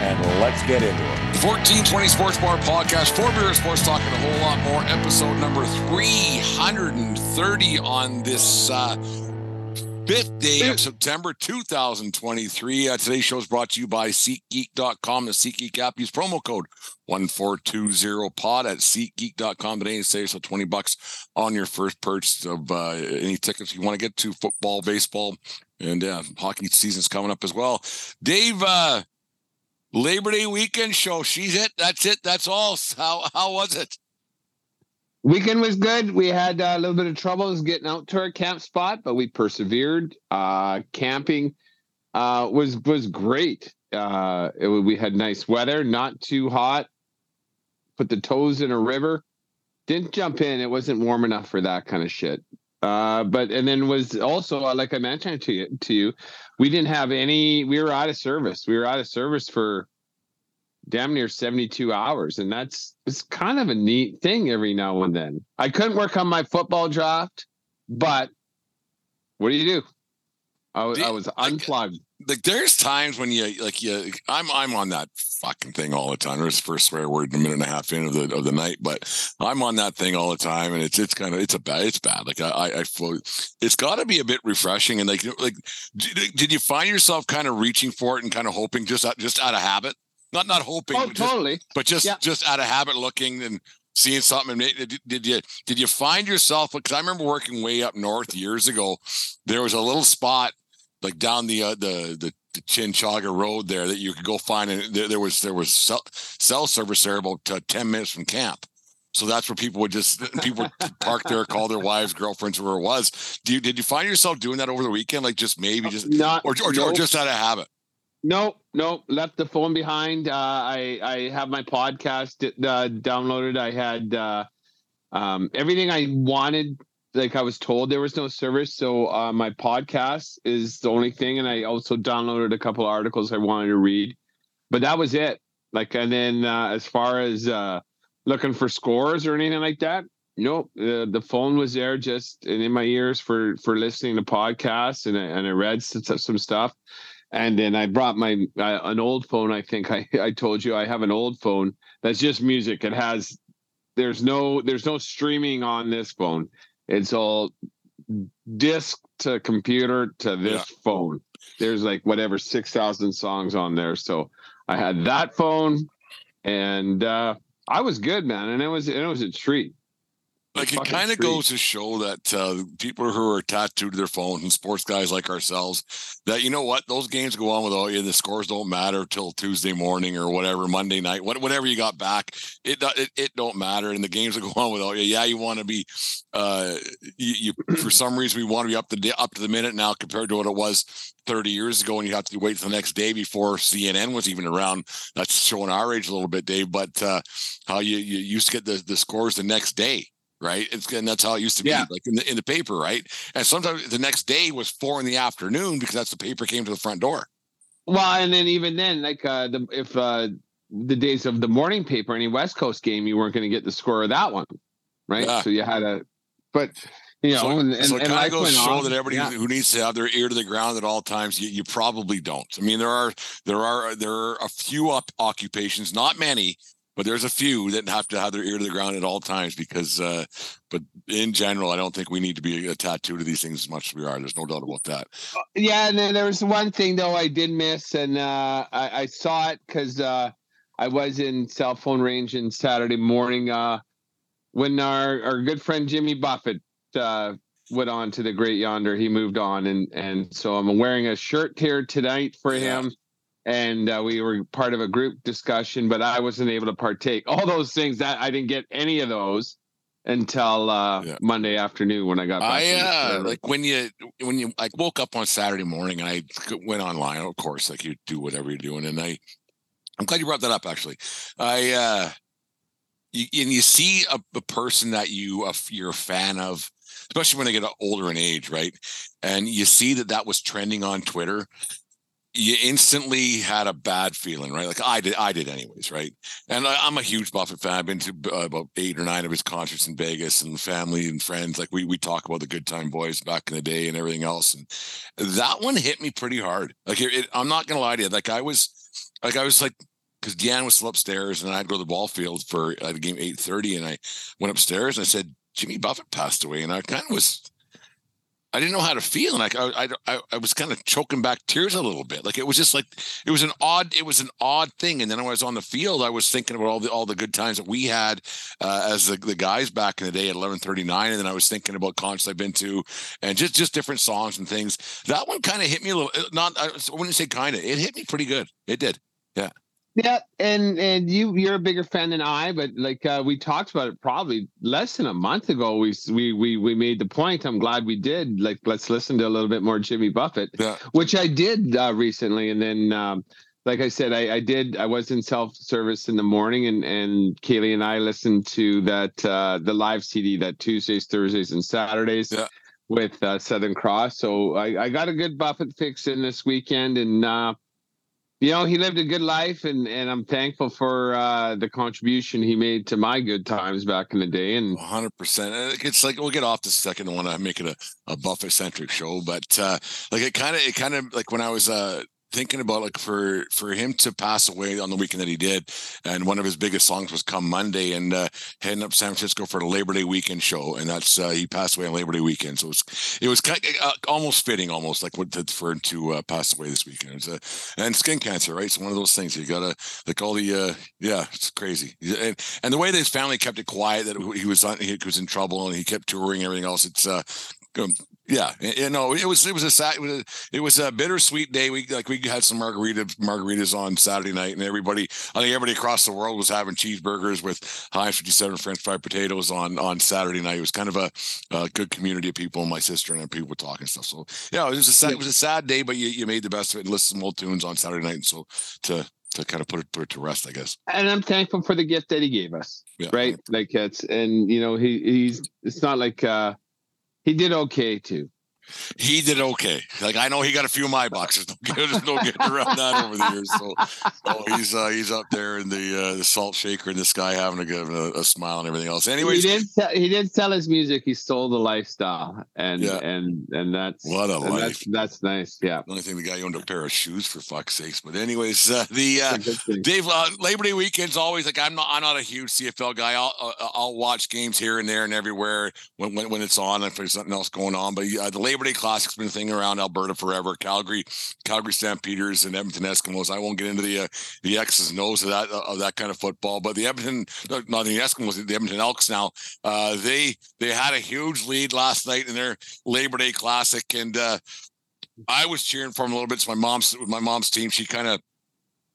and let's get into it. 1420 Sports Bar Podcast, four beer sports talk and a whole lot more. Episode number 330 on this uh, fifth day of September 2023. Uh, today's show is brought to you by SeatGeek.com, the SeatGeek app. Use promo code 1420pod at SeatGeek.com today and save yourself 20 bucks on your first purchase of uh, any tickets you want to get to football, baseball, and uh, hockey season's coming up as well. Dave, uh, Labor Day weekend show. She's it. That's it. That's all. How how was it? Weekend was good. We had uh, a little bit of troubles getting out to our camp spot, but we persevered. Uh, camping uh, was was great. Uh, it, we had nice weather, not too hot. Put the toes in a river. Didn't jump in. It wasn't warm enough for that kind of shit. Uh, but and then was also uh, like I mentioned to you to you, we didn't have any. We were out of service. We were out of service for damn near 72 hours and that's it's kind of a neat thing every now and then i couldn't work on my football draft but what do you do i, was, I was unplugged like there's times when you like you i'm i'm on that fucking thing all the time there's the first swear word in a minute and a half in of the of the night but i'm on that thing all the time and it's it's kind of it's a bad it's bad like i i float it's got to be a bit refreshing and like like did, did you find yourself kind of reaching for it and kind of hoping just uh, just out of habit not not hoping, oh, but totally. just, but just Yeah. just out of habit, looking and seeing something. And did, did you did you find yourself? Because I remember working way up north years ago. There was a little spot like down the uh, the the, the Chinchaga Road there that you could go find, and there, there was there was cell, cell service there about uh, ten minutes from camp. So that's where people would just people would park there, call their wives, girlfriends, whoever it was. Do you did you find yourself doing that over the weekend? Like just maybe just not or or, or just out of habit. No, no, left the phone behind. Uh, I I have my podcast uh, downloaded. I had uh, um, everything I wanted. Like I was told, there was no service, so uh, my podcast is the only thing. And I also downloaded a couple articles I wanted to read, but that was it. Like, and then uh, as far as uh, looking for scores or anything like that, nope. Uh, the phone was there, just and in my ears for for listening to podcasts, and I, and I read some, some stuff and then I brought my uh, an old phone. I think I I told you I have an old phone that's just music. It has there's no there's no streaming on this phone. It's all disc to computer to this phone. There's like whatever six thousand songs on there. So I had that phone, and uh, I was good, man. And it was it was a treat. Like it kind of goes to show that uh, people who are tattooed to their phone and sports guys like ourselves that you know what those games go on without you the scores don't matter till tuesday morning or whatever monday night what, whatever you got back it, it it don't matter and the games that go on without you. Yeah you want to be uh you, you for some reason we want to be up to up to the minute now compared to what it was 30 years ago and you have to wait till the next day before cnn was even around. That's showing our age a little bit dave but uh how you you used to get the, the scores the next day right? It's and that's how it used to be, Yeah. like in the in the paper, right? And sometimes the next day was four in the afternoon because that's the paper came to the front door. Well, and then even then, like uh, the if uh, the days of the morning paper, any West Coast game, you weren't going to get the score of that one, right? Yeah. So you had a, but you know, so, and, and, so it kind of goes to show on. that everybody Yeah. who needs to have their ear to the ground at all times, you, you probably don't. I mean, there are there are there are a few up occupations, not many, but there's a few that have to have their ear to the ground at all times because. uh But in general, I don't think we need to be a tattoo to these things as much as we are. There's no doubt about that. Yeah, and then there was one thing though I did miss, and uh, I, I saw it because uh, I was in cell phone range on Saturday morning uh, when our our good friend Jimmy Buffett uh, went on to the Great Yonder. He moved on, and and so I'm wearing a shirt here tonight for Yeah. him. And uh, we were part of a group discussion, but I wasn't able to partake. All those things that I didn't get any of those until uh, Yeah. Monday afternoon when I got back. I uh, like when you when you like woke up on Saturday morning and I went online, of course, like you do whatever you're doing, and I I'm glad you brought that up. Actually, I uh, you, and you see a, a person that you uh, you're a fan of, especially when they get older in age, right? And you see that that was trending on Twitter. You instantly had a bad feeling, right? Like I did, I did, anyways, right? And I, am a huge Buffett fan. I've been to uh, about eight or nine of his concerts in Vegas, and family and friends. Like we we talk about the Good Time Boys back in the day and everything else, and that one hit me pretty hard. Like it, it, I'm not gonna lie to you, like I was, like I was like because Deanne was still upstairs, and I'd go to the ball field for uh, the game eight thirty, and I went upstairs and I said Jimmy Buffett passed away, and I kind of was. I didn't know how to feel, and I, I, I, I was kind of choking back tears a little bit. Like it was just like it was an odd, it was an odd thing. And then when I was on the field, I was thinking about all the all the good times that we had uh, as the, the guys back in the day at eleven thirty nine, and then I was thinking about concerts I've been to, and just just different songs and things. That one kind of hit me a little. Not I wouldn't say kind of. It hit me pretty good. It did. Yeah. Yeah, and and you you're a bigger fan than I, but like uh, we talked about it probably less than a month ago. We we we we made the point. I'm glad we did. Like, let's listen to a little bit more Jimmy Buffett, yeah. which I did uh, recently, and then. Um, like I said, I, I did. I was in self service in the morning, and and Kaylee and I listened to that uh, the live CD that Tuesdays, Thursdays, and Saturdays yeah. with uh, Southern Cross. So I, I got a good Buffett fix in this weekend, and uh, you know he lived a good life and and i'm thankful for uh the contribution he made to my good times back in the day and 100% it's like we'll get off the second I want to make it a, a buffett centric show but uh like it kind of it kind of like when i was uh thinking about like for for him to pass away on the weekend that he did and one of his biggest songs was come monday and uh heading up san francisco for the labor day weekend show and that's uh he passed away on labor day weekend so it was it was kind of, uh, almost fitting almost like what for him to uh, pass away this weekend. Uh, and skin cancer right? It's one of those things you gotta like all the uh yeah it's crazy. And, and the way that his family kept it quiet that he was on he was in trouble and he kept touring everything else it's uh um, yeah, you know, it was it was a sad it was a, it was a bittersweet day. We like we had some margarita margaritas on Saturday night, and everybody I think everybody across the world was having cheeseburgers with Heinz 57 French fried potatoes on on Saturday night. It was kind of a, a good community of people. My sister and people were talking stuff. So yeah, it was a sad, it was a sad day, but you, you made the best of it and listened to some old tunes on Saturday night. And so to to kind of put it put it to rest, I guess. And I'm thankful for the gift that he gave us. Yeah. Right, like it's and you know he he's it's not like. uh he did okay too. He did okay. Like I know he got a few of my boxes. There's no getting around that over the years. So, so he's uh, he's up there in the uh, the salt shaker in the sky, having a good a, a smile and everything else. Anyways, he did sell, he did sell his music. He stole the lifestyle, and Yeah. and and that's What a life. That's, that's nice. Yeah. the only thing the guy owned a pair of shoes for fuck's sakes. But anyways, uh, the uh, It's a good thing. Dave, uh, Labor Day weekend's always like I'm not. I'm not a huge CFL guy. I'll uh, I'll watch games here and there and everywhere when when, when it's on if there's something else going on. But uh, the Labor Day Classic's been a thing around Alberta forever. Calgary, Calgary Stampeders and Edmonton Eskimos. I won't get into the uh, the X's and O's of that of that kind of football. But the Edmonton, not the Eskimos, the Edmonton Elks now. Uh, they they had a huge lead last night in their Labor Day Classic, and uh, I was cheering for them a little bit. It's my mom's my mom's team. She kind of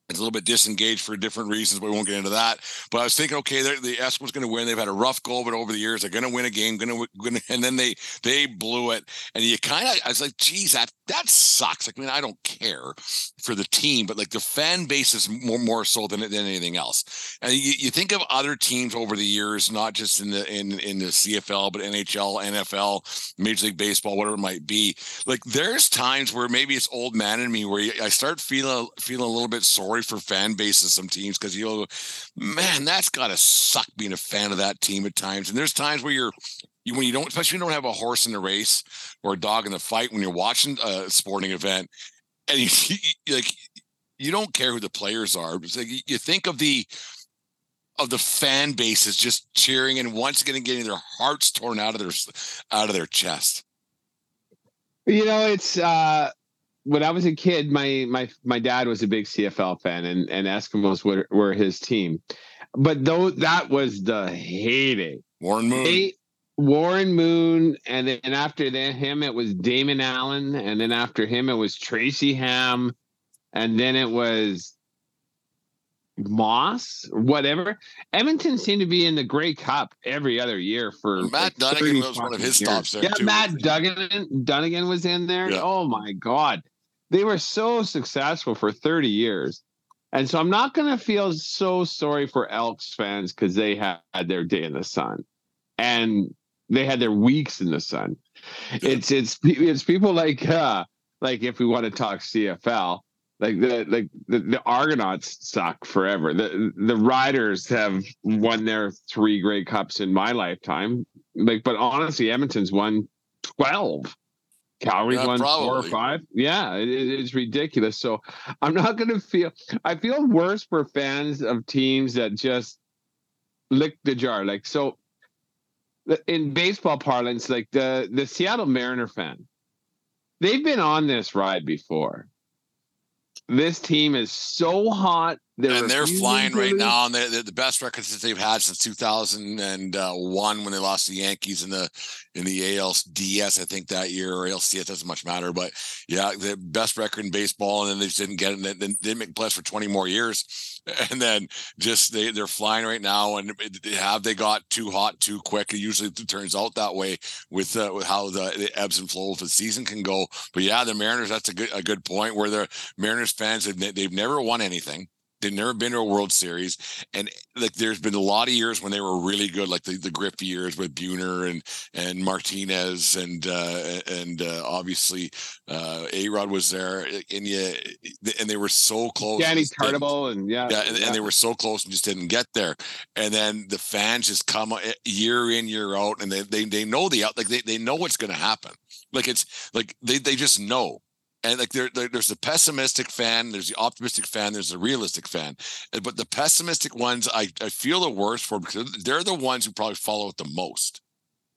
is a little bit disengaged for different reasons, but we won't get into that. But I was thinking, okay, the Eskimos going to win. They've had a rough go but over the years. They're going to win a game. Going to, and then they they blew it. And you kind of, I was like, geez, that that sucks. Like, I mean, I don't care for the team, but like the fan base is more more so than than anything else. And you, you think of other teams over the years, not just in the in in the CFL, but NHL, NFL, Major League Baseball, whatever it might be like there's times where maybe it's old man in me where I start feeling feeling a little bit sorry for fan bases some teams because you know, man, that's gotta suck being a fan of that team at times. And there's times where you're you, when you don't, especially when you don't have a horse in the race or a dog in the fight when you're watching a sporting event, and you, you like you don't care who the players are. Like you- you think of the of the fan bases just cheering and once again getting their hearts torn out of their out of their chest. You know, it's uh when I was a kid, my my my dad was a big CFL fan, and and Eskimos were were his team. But though that was the heyday, Warren Moon. they Warren Moon, and then after then him it was Damon Allen, and then after him it was Tracy Ham, and then it was Moss, whatever. Edmonton seemed to be in the Grey Cup every other year for Matt like Dunnigan was one of his years. stops there, Yeah, too. Matt Duggan Dunnigan was in there. Yeah. Oh my god, they were so successful for thirty years. And so I'm not going to feel so sorry for Elks fans because they had their day in the sun and they had their weeks in the sun. It's it's it's people like uh like if we want to talk CFL, like the like the, the Argonauts suck forever. The the Riders have won their three Grey Cups in my lifetime. Like, but honestly, Edmonton's won twelve. Calgary's Yeah, won four or five. Yeah, it, it- it's ridiculous. So I'm not going to feel. I feel worse for fans of teams that just lick the jar. Like so, in baseball parlance, like the the Seattle Mariner fan, they've been on this ride before. This team is so hot. And they're flying right lose. now, and they're, they're the best records that they've had since 2001 when they lost to the Yankees in the in the ALDS, I think that year or ALCS doesn't much matter, but yeah, the best record in baseball, and then they just didn't get it. And then they didn't make playoffs for 20 more years, and then just they they're flying right now. And have they got too hot too quick? It usually turns out that way with uh, with how the, the ebbs and flows of the season can go. But yeah, the Mariners, that's a good a good point where the Mariners fans have they've never won anything. They've never been to a World Series, and like there's been a lot of years when they were really good, like the, the Griffey years with Buhner and and Martinez and uh, and uh, obviously uh, A Rod was there, and yeah, and they were so close. Danny and yeah, yeah, and, and they were so close and just didn't get there. And then the fans just come uh, year in, year out, and they they, they know the out like they, they know what's going to happen. Like it's like they they just know. And like there, there, there's the pessimistic fan, there's the optimistic fan, there's the realistic fan. But the pessimistic ones, I, I feel the worst for because they're the ones who probably follow it the most.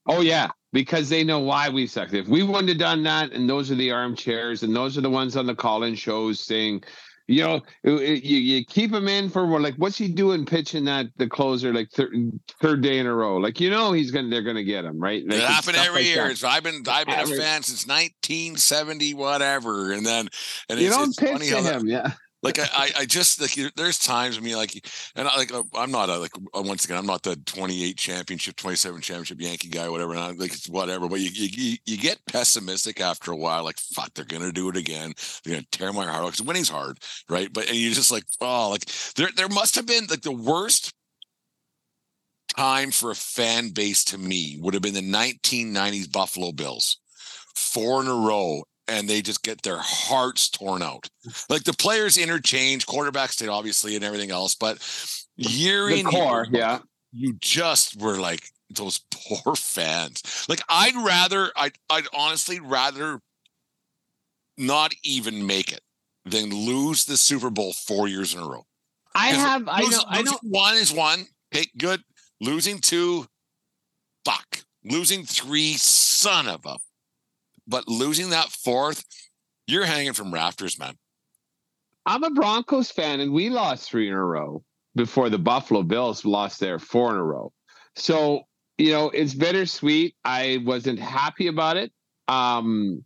Oh yeah, because they know why we sucked. If we wouldn't have done that, and those are the armchairs, and those are the ones on the call-in shows saying, you know, it- it- you, you keep him in for like, what's he doing pitching that the closer like third third day in a row? Like you know he's gonna they're gonna get him right. Like, it happened every like year. that. It's, I've been I've been Every- a fan since 1970, whatever. And then and You it's, don't pitch funny to how that, yeah. Like I, I just like there's times I mean like and I like uh, I'm not a like uh, once again I'm not the 28 championship 27 championship Yankee guy whatever and I, like it's whatever but you, you you get pessimistic after a while like fuck they're gonna do it again. They're gonna tear my heart out because winning's hard right? But and you just like oh like there there must have been like the worst time for a fan base to me would have been the 1990s Buffalo Bills four in a row and they just get their hearts torn out. Like the players interchange, quarterback stayed obviously and everything else, but year The in core, year, yeah. you just were like those poor fans. Like I'd rather, I'd, I'd honestly rather not even make it than lose the Super Bowl four years in a row. I have, I know, I know. One is one. Okay, good. Losing two, fuck. Losing three, son of a. But losing that fourth, you're hanging from rafters, man. I'm a Broncos fan, and we lost three in a row before the Buffalo Bills lost their four in a row. So you know it's bittersweet. I wasn't happy about it. Um,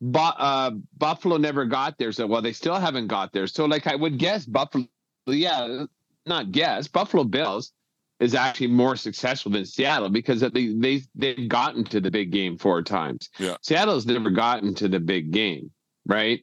but uh, Buffalo never got there. So well, they still haven't got there. So like I would guess Buffalo, yeah, not guess Buffalo Bills is actually more successful than Seattle because they they they've gotten to the big game four times. Yeah. Seattle's never gotten to the big game, right?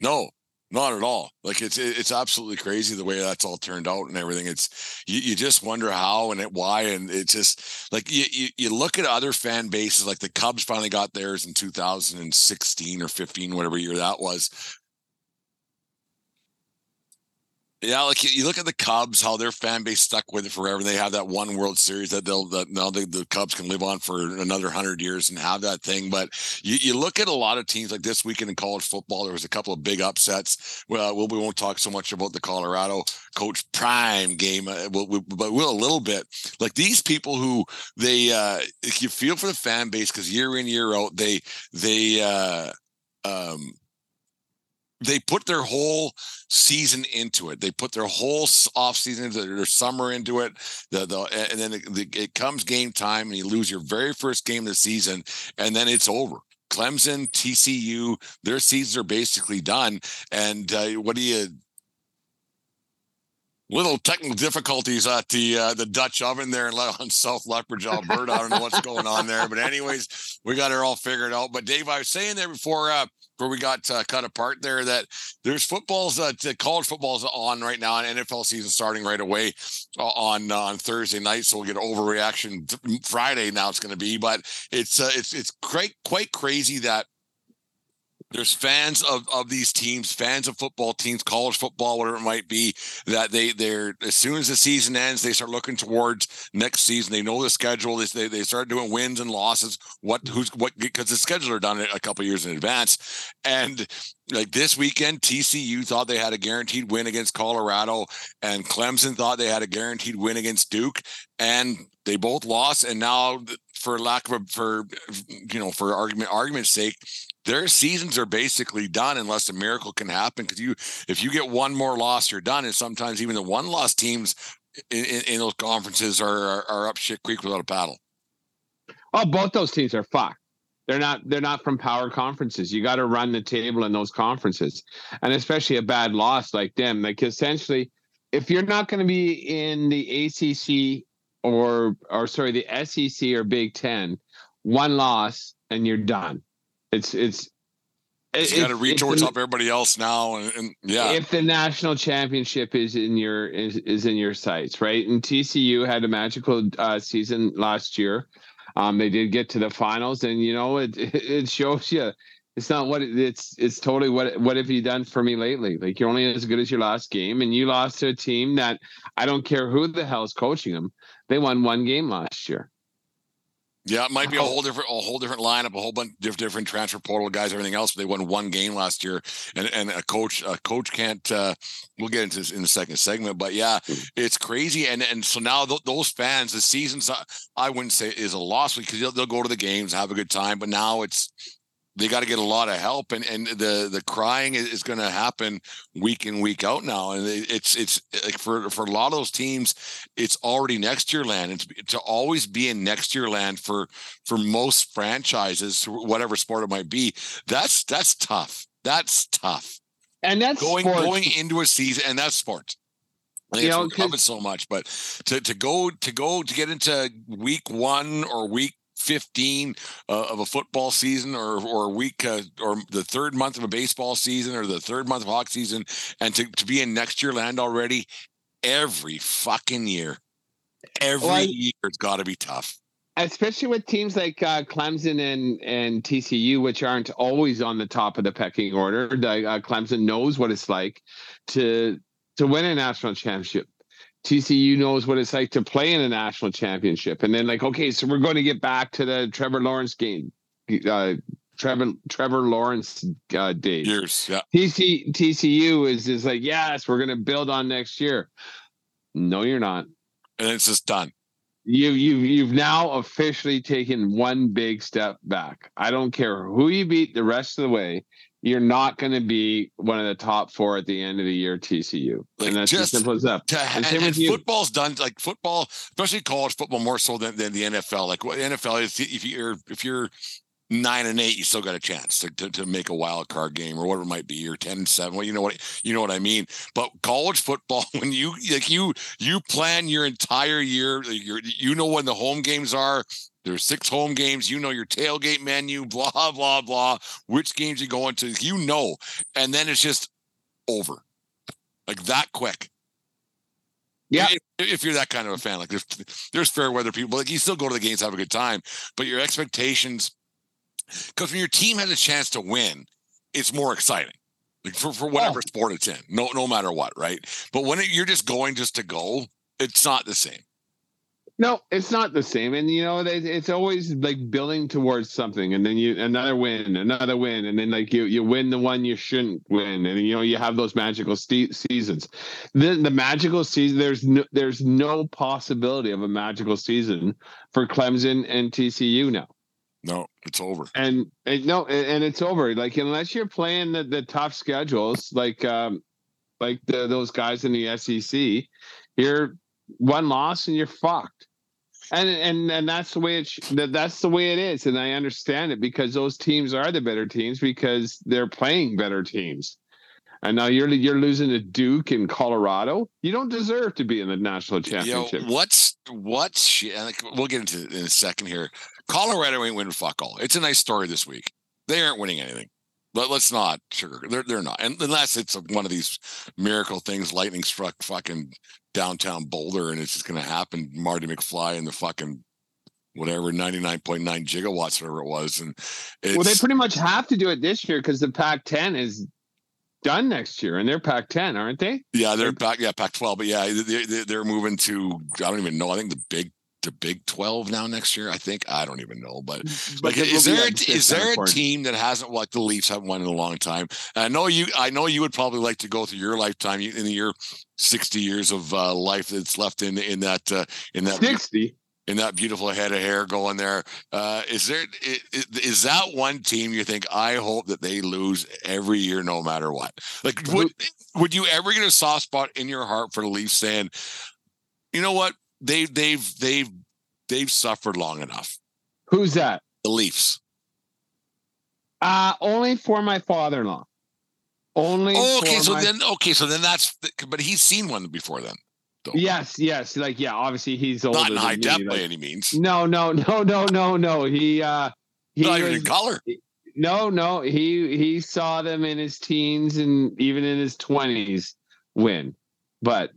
No, not at all. Like it's it's absolutely crazy the way that's all turned out and everything. It's you, you just wonder how and it, why and it's just like you, you you look at other fan bases like the Cubs finally got theirs in 2016 or 15 whatever year that was. Yeah, like you, look at the Cubs, how their fan base stuck with it forever. They have that one World Series that they'll that now the Cubs can live on for another hundred years and have that thing. But you, you look at a lot of teams like this weekend in college football. There was a couple of big upsets. Well, we won't talk so much about the Colorado Coach Prime game, uh, we'll, we, but we'll a little bit. Like these people who they uh, you feel for the fan base because year in year out they they uh, um, they put their whole season into it. They put their whole s- off season into their summer into it. The, the and then it, the, it comes game time and you lose your very first game of the season, and then it's over. Clemson, TCU, their seasons are basically done. And uh, what do you? little technical difficulties at the uh, the Dutch oven there on South Lethbridge, Alberta. I don't know what's going on there, but anyways, we got it all figured out. But Dave, I was saying there before uh, where we got uh, cut apart there that there's footballs that uh, college football's on right now, and NFL season starting right away uh, on uh, on Thursday night. So we'll get overreaction Friday. Now it's going to be, but it's uh, it's it's quite quite crazy that there's fans of, of these teams, fans of football teams, college football, whatever it might be, that they they're as soon as the season ends, they start looking towards next season. They know the schedule. They they start doing wins and losses. What who's what because the schedule are done it a couple years in advance, and like this weekend, TCU thought they had a guaranteed win against Colorado, and Clemson thought they had a guaranteed win against Duke, and they both lost. And now, for lack of a, for you know, for argument argument's sake, their seasons are basically done unless a miracle can happen. Because you, if you get one more loss, you're done. And sometimes even the one loss teams in, in, in those conferences are, are, are up shit creek without a paddle. Oh, both those teams are fucked. They're not. They're not from power conferences. You got to run the table in those conferences, and especially a bad loss like them. Like essentially, if you're not going to be in the ACC or or sorry, the SEC or Big Ten, one loss and you're done. It's it's you got to reach towards up everybody else now, and, and, yeah. If the national championship is in your is, is in your sights, right? And TCU had a magical uh, season last year. Um, they did get to the finals, and you know it it shows you it's not what it, it's it's totally what what have you done for me lately? Like you're only as good as your last game, and you lost to a team that I don't care who the hell's coaching them. They won one game last year. Yeah, it might be a whole different, a whole different lineup, a whole bunch of different transfer portal guys, everything else. But they won one game last year, and and a coach, a coach can't. Uh, we'll get into this in the second segment, but yeah, hmm. it's crazy. And and so now th- those fans, the season's, I wouldn't say is a loss because they'll, they'll go to the games, have a good time. But now it's they got to get a lot of help and and the the crying is, going to happen week in week out now and it's it's like for for a lot of those teams it's already next year land it's to always be in next year land for for most franchises whatever sport it might be. That's that's tough. That's tough. And that's going sports. going into a season and that's sports. I you know, love it so much, but to to go to go to get into week one or week 15 uh, of a football season or or a week uh, or the third month of a baseball season or the third month of hockey season and to, to be in next year land already every fucking year every well, year it's got to be tough especially with teams like uh, Clemson and and TCU, which aren't always on the top of the pecking order. uh, Clemson knows what it's like to to win a national championship. TCU knows what it's like to play in a national championship. And then like, okay, so we're going to get back to the Trevor Lawrence game. Uh, Trevor Trevor Lawrence uh, days. Years, yeah. TC, TCU is is like, yes, we're going to build on next year. No, you're not. And it's just done. You you you've now officially taken one big step back. I don't care who you beat the rest of the way you're not going to be one of the top four at the end of the year TCU. Like and that's just, as simple as that. To, and, and, and football's done like football, especially college football, more so than, than the NFL. Like what NFL is, if you're if you're nine and eight, you still got a chance to, to, to make a wild card game or whatever it might be, or 10 and seven. Well, you know what you know what I mean. But college football, when you like you you plan your entire year, you you know when the home games are, there's six home games. You know your tailgate menu, blah, blah, blah. Which games you going to, you know. And then it's just over like that quick. Yeah. If, if, you're that kind of a fan, like there's, there's fair weather people, like you still go to the games, have a good time, but your expectations, because when your team has a chance to win, it's more exciting. Like for, for whatever oh. sport it's in, no no matter what, right? But when it, you're just going just to go, it's not the same. No, it's not the same. And you know, it's always like building towards something, and then you another win, another win, and then like you you win the one you shouldn't win, and you know you have those magical seasons. The the magical season, there's no there's no possibility of a magical season for Clemson and TCU now. No, it's over. And, and no, and it's over. Like unless you're playing the, the tough schedules, like um, like the, those guys in the SEC, you're one loss and you're fucked and and and that's the way it sh- that that's the way it is and i understand it because those teams are the better teams because they're playing better teams and now you're you're losing to Duke in Colorado. You don't deserve to be in the national championship. You know, what's what's? We'll get into it in a second here. Colorado ain't winning fuck all. It's a nice story this week. They aren't winning anything. But let's not sugar. They're they're not, and unless it's one of these miracle things, lightning struck fucking downtown Boulder, and it's just going to happen. Marty McFly and the fucking whatever 99.9 gigawatts, whatever it was, and well, they pretty much have to do it this year because the Pac-10 is done next year, and they're Pac-10, aren't they? Yeah, they're Pac. Yeah, Pac-12, but yeah, they, they're moving to. I don't even know. I think the Big the Big 12 now next year. I think I don't even know, but, mm, but like, is there a, is there a team that hasn't like the Leafs haven't won in a long time? And I know you. I know you would probably like to go through your lifetime in your 60 years of uh, life that's left in in that uh, in that 60 in that beautiful head of hair going there. Uh, is there is, is that one team you think I hope that they lose every year no matter what? Like would would you ever get a soft spot in your heart for the Leafs saying, you know what? They they've they've they've suffered long enough. Who's that? The Leafs. Uh only for my father-in-law. Only. Oh, okay, so my... then okay, so then that's but he's seen one before then. Though. Yes, yes, like yeah, obviously he's older. Not in high def like, by any means. No, no, no, no, no, no. He uh he not even in color. No, no, he he saw them in his teens and even in his twenties win, but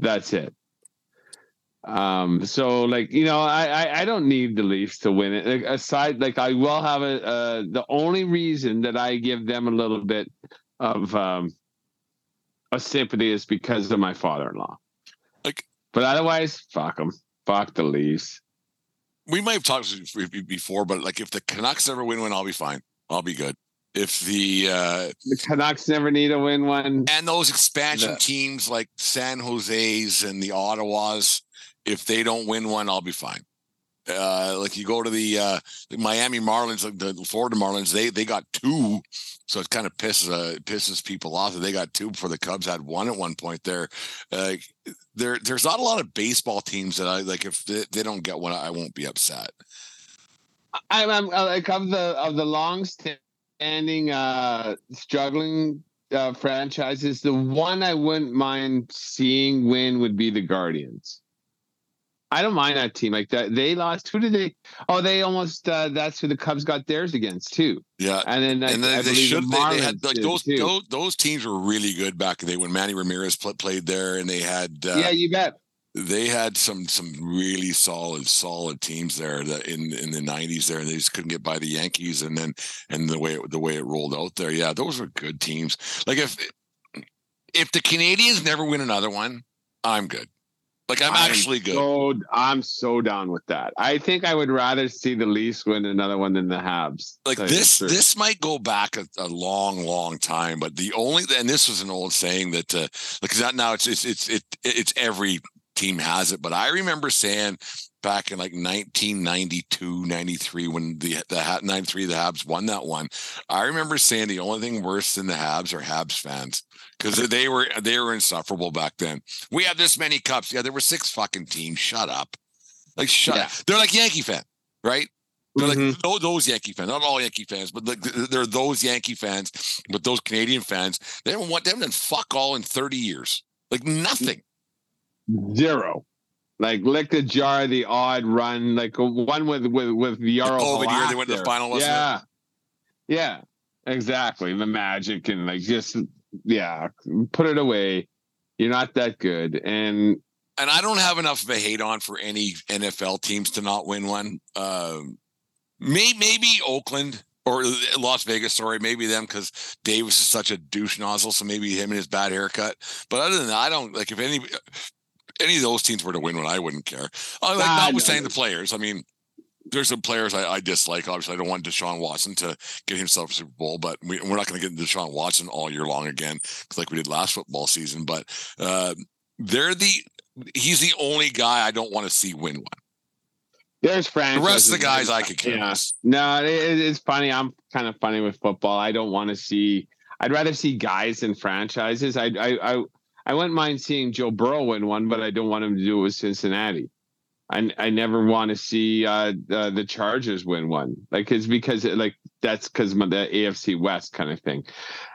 that's it. Um, so like you know, I, I, I don't need the Leafs to win it. Like, aside, like I will have a uh, the only reason that I give them a little bit of um a sympathy is because of my father-in-law. Like, but otherwise, fuck them. Fuck the Leafs. We might have talked before, but like if the Canucks ever win one, I'll be fine. I'll be good. If the uh the Canucks never need to win one, and those expansion the, teams like San Jose's and the Ottawas, if they don't win one, I'll be fine. Uh, like you go to the, uh, Miami Marlins, like the Florida Marlins, they they got two, so it kind of pisses uh, pisses people off that they got two before the Cubs had one at one point. There, uh, there there's not a lot of baseball teams that I like. If they, they don't get one, I won't be upset. I'm, I'm uh, like of the of the long standing uh, struggling franchises. The one I wouldn't mind seeing win would be the Guardians. I don't mind that team like that. They lost. Who did they? Oh, they almost. Uh, that's who the Cubs got theirs against too. Yeah, and then and then I they should. The they, they, had like those, those those teams were really good back then when Manny Ramirez played there, and they had. Uh, yeah, you bet. They had some some really solid solid teams there that in in the nineties there, and they just couldn't get by the Yankees, and then and the way it, the way it rolled out there. Yeah, those were good teams. Like if if the Canadiens never win another one, I'm good. Like I'm, actually good. So, I'm so down with that. I think I would rather see the Leafs win another one than the Habs. Like this, this might go back a, a, long, long time. But the only and this was an old saying that uh, because that now it's it's it's it, it's every team has it. But I remember saying back in like 1992 93 when the the 93 the habs won that one i remember saying the only thing worse than the habs are habs fans because they were they were insufferable back then we have this many cups yeah there were six fucking teams shut up like shut yeah. up they're like yankee fan right they're mm-hmm. like those Yankee fans, not all Yankee fans, but like they're those Yankee fans, but those Canadian fans, they haven't want them done fuck all in 30 years. Like nothing. Zero like lick a jar the odd run, like one with with with Yarrow. Oh, the year they went to the final, yeah. it? Yeah, exactly. The magic and like just yeah, put it away. You're not that good, and and I don't have enough of a hate on for any NFL teams to not win one. Um, maybe maybe Oakland or Las Vegas, sorry, maybe them because Davis is such a douche nozzle, so maybe him and his bad haircut. But other than that, I don't like if any any of those teams were to win one, I wouldn't care. Uh, like ah, notwithstanding no. the players, I mean, there's some players I, I, dislike. Obviously, I don't want Deshaun Watson to get himself a Super Bowl, but we, are not going to get Deshaun Watson all year long again, like we did last football season. But uh, they're the he's the only guy I don't want to see win one. There's franchises. The rest of the guys I could care. Yeah. No, it, it's funny. I'm kind of funny with football. I don't want to see. I'd rather see guys than franchises. I I I I wouldn't mind seeing Joe Burrow win one, but I don't want him to do it with Cincinnati. I, I never want to see uh, uh, the Chargers win one. Like it's because like that's because the AFC West kind of thing.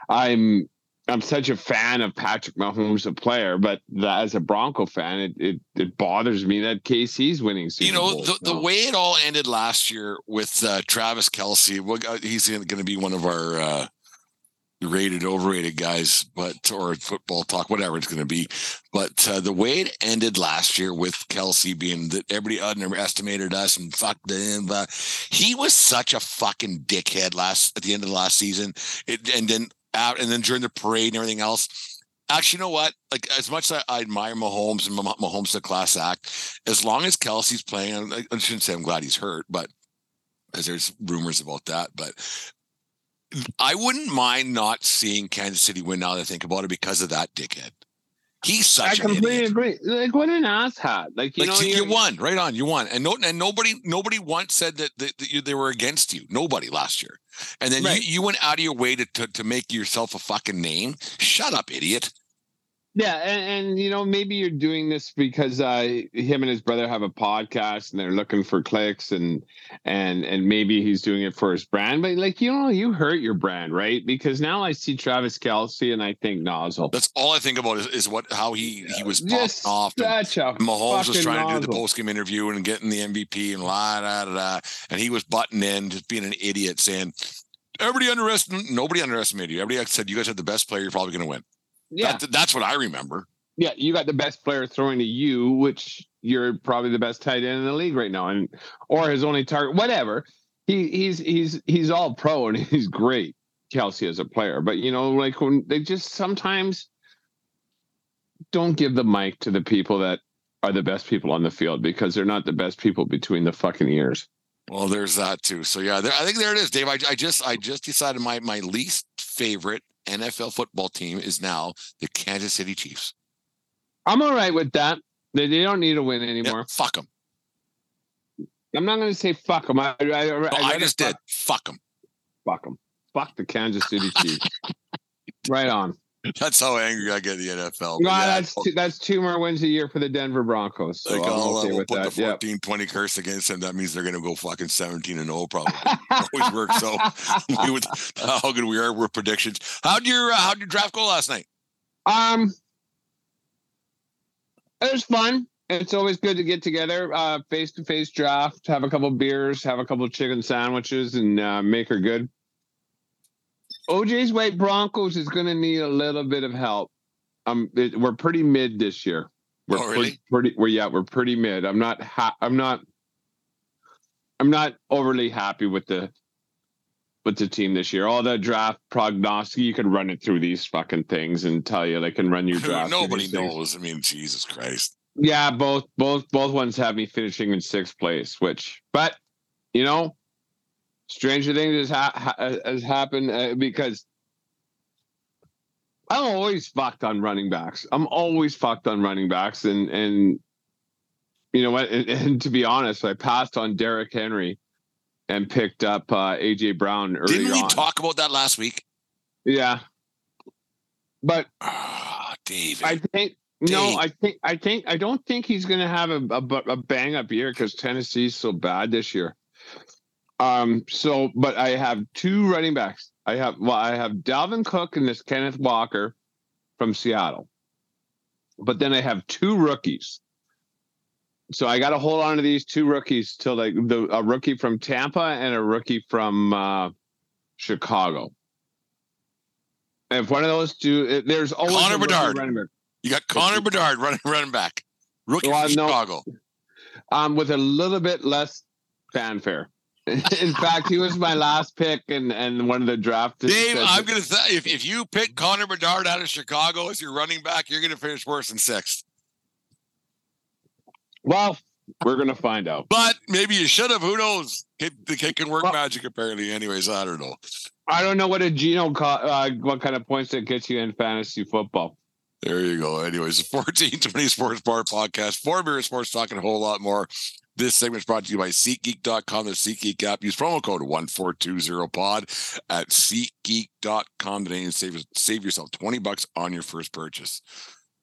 I'm I'm such a fan of Patrick Mahomes, a player, but the, as a Bronco fan, it, it it bothers me that KC's winning. Super you know Bowls the, the way it all ended last year with uh, Travis Kelce. Well, uh, he's going to be one of our uh, rated, overrated guys, but or football talk, whatever it's going to be. But uh, the way it ended last year with Kelce being that everybody underestimated us and fucked him, but he was such a fucking dickhead last at the end of the last season. It, and then out, and then during the parade and everything else. Actually, you know what? Like as much as I, I admire Mahomes and Mah- Mahomes the class act, as long as Kelce's playing, I, I shouldn't say I'm glad he's hurt, but because there's rumors about that. But I wouldn't mind not seeing Kansas City win now that I think about it because of that dickhead. He's I such an completely agree. Like what an asshat! Like you like know, you, won, right on. You won, and no, and nobody, nobody once said that, that, that you, they were against you. Nobody last year, and then Right. you, you went out of your way to, to to make yourself a fucking name. Shut up, idiot. Yeah, and, and you know maybe you're doing this because uh, him and his brother have a podcast and they're looking for clicks and and and maybe he's doing it for his brand. But like you know, you hurt your brand, right? Because now I see Travis Kelce and I think nozzle. That's all I think about is, is what how he he was popped off. And, such a and Mahomes was trying to do the post game interview and getting the MVP and la da da da, and he was butting in, just being an idiot, saying. Everybody underestimated. Nobody underestimated you. Everybody said you guys had the best player. You're probably going to win. Yeah, That, that's what I remember. yeah, you got the best player throwing to you, which you're probably the best tight end in the league right now, and or his only target, whatever. He he's he's he's all pro and he's great, Kelce as a player. But you know, like when they just sometimes don't give the mic to the people that are the best people on the field because they're not the best people between the fucking ears. Well, there's that too. So yeah, there, I think there it is, Dave. I, I just I just decided my my least favorite NFL football team is now the Kansas City Chiefs. I'm all right with that. They, they don't need to win Yeah, anymore. fuck them. I'm not going to say fuck them. I, I, I, I, just fuck- did. Fuck them. Fuck them. Fuck the Kansas City Chiefs. right on. That's how angry I get at the NFL. No, yeah, that's two, that's two more wins a year for the Denver Broncos. So like I'll, okay we'll put that. the Yeah. 14 20 curse against them. That means they're going to go fucking 17 and 0 probably. Always works. So we would, how good we are with predictions. How'd your uh, how'd your draft go last night? Um, it was fun. It's always good to get together, uh, face to face draft, have a couple beers, have a couple chicken sandwiches, and uh, make her good. OJ's White Broncos is going to need a little bit of help. Um, it, we're pretty mid this year. We're Oh, pretty, really? pretty. We're yeah, we're pretty mid. I'm not. Ha- I'm not. I'm not overly happy with the with the team this year. All the draft prognostic, you can run it through these fucking things and tell you they can run your draft. Nobody things. knows. I mean, Jesus Christ. Yeah, both both both ones have me finishing in sixth place. Which, but you know, stranger things has ha- ha- has happened uh, because I'm always fucked on running backs. I'm always fucked on running backs, and and you know what? And, and to be honest, I passed on Derrick Henry and picked up uh, AJ Brown early Didn't we on. talk about that last week? Yeah, but Ah, David. I think no, I think I think I don't think he's going to have a, a, a bang up year because Tennessee's so bad this year. Um. So, but I have two running backs. I have well, I have Dalvin Cook and this Kenneth Walker from Seattle. But then I have two rookies. So I got to hold on to these two rookies till like the a rookie from Tampa and a rookie from uh, Chicago. And if one of those two, it- there's always Connor Bedard. running back. you got Connor Bedard running running back. Rookie Well, from no. Chicago. um, with a little bit less fanfare. In fact, he was my last pick and and one of the draft. Dave, I'm gonna say if, if you pick Connor Bedard out of Chicago as your running back, you're gonna finish worse than sixth. well, we're gonna find out. But maybe you should have. Who knows? The kid can work Well- magic apparently. Anyways, I don't know. I don't know what a Geno, uh, what kind of points that gets you in fantasy football. There you go. Anyways, the 1420 Sports Bar Podcast, four beer sports talking a whole lot more. This segment is brought to you by SeatGeek.com, the SeatGeek app. Use promo code 1420pod at SeatGeek.com today and save, save yourself 20 bucks on your first purchase.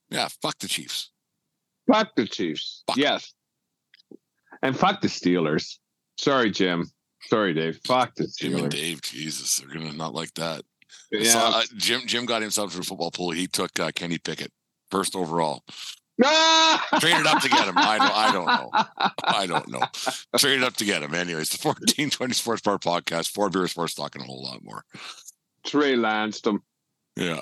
Yeah, fuck the Chiefs. Fuck the Chiefs. Fuck. Yes, and fuck the Steelers. Sorry, Jim. Sorry, Dave. Fuck the Steelers. Jim and Dave, Jesus, they're gonna not like that. Yeah. So, uh, Jim Jim got himself to a football pool. He took uh, Kenny Pickett first overall. Traded up to get him. I don't. I don't know. I don't know. Traded up to get him. Anyways, the fourteen twenty Sports Bar podcast, Four Beer Sports talking a whole lot more. Trey Lansdom. Yeah.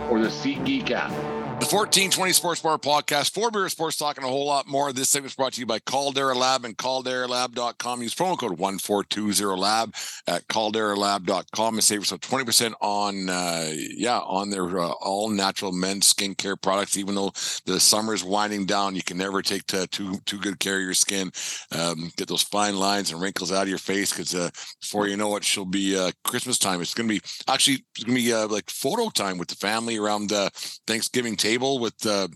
or the SeatGeek app. The 1420 Sports Bar podcast, Four Beer Sports talking a whole lot more. This segment is brought to you by Caldera Lab and calderalab.com. Use promo code 1420lab at calderalab.com and save yourself 20% on, uh, yeah, on their uh, all natural men's skincare products. Even though the summer is winding down, you can never take to, too, too good care of your skin. Um, get those fine lines and wrinkles out of your face because uh, before you know it, she'll be uh, Christmas time. It's going to be actually, it's going to be uh, like photo time with the family around uh, Thanksgiving table with uh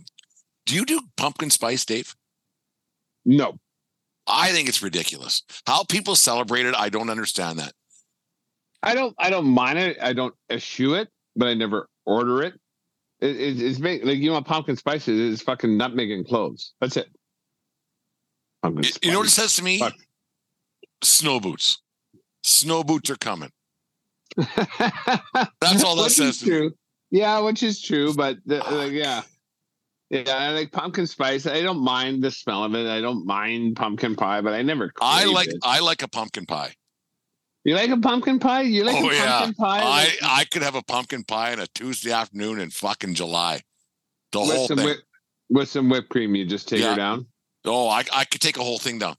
do you do pumpkin spice dave No. i think it's ridiculous how people celebrate it i don't understand that I don't I don't mind it. I don't eschew it, but I never order it. it, it it's made, like you know what pumpkin spice is? It's fucking nutmeg and cloves. That's it. Pumpkin You- know what it says to me Fuck. snow boots snow boots are coming That's all that Which says to me. Yeah, which is true, but the, like, yeah. Yeah, I like pumpkin spice. I don't mind the smell of it. I don't mind pumpkin pie, but I never. i like it. i like a pumpkin pie You like a pumpkin pie? You like Oh, a yeah. pumpkin pie? i like- i could have a pumpkin pie on a tuesday afternoon in fucking july the with whole some thing whip, with some whipped cream. You just take Yeah. her down. oh I, I could take a whole thing down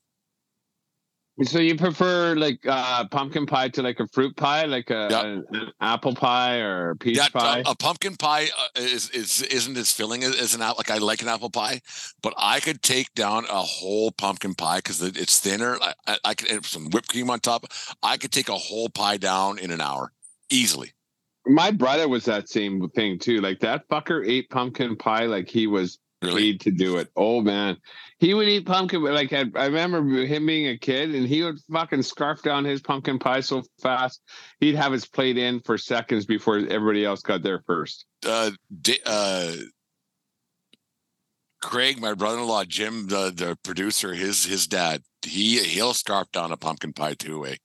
So you prefer like uh, pumpkin pie to like a fruit pie, like a, Yeah. an, apple pie or a peach Yeah, pie? a, a pumpkin pie uh, is is isn't as filling as, an apple. Like I like an apple pie, but I could take down a whole pumpkin pie because it's thinner. I, I, I could some whipped cream on top. I could take a whole pie down in an hour easily. My brother was that same thing too. Like that fucker ate pumpkin pie like he was Really, paid to do it. Oh man, he would eat pumpkin. Like I, I remember him being a kid, and he would fucking scarf down his pumpkin pie so fast he'd have his plate in for seconds before everybody else got there first. uh, uh, Craig, my brother-in-law, Jim, the the producer, his his dad, he he'll scarf down a pumpkin pie too. Eh?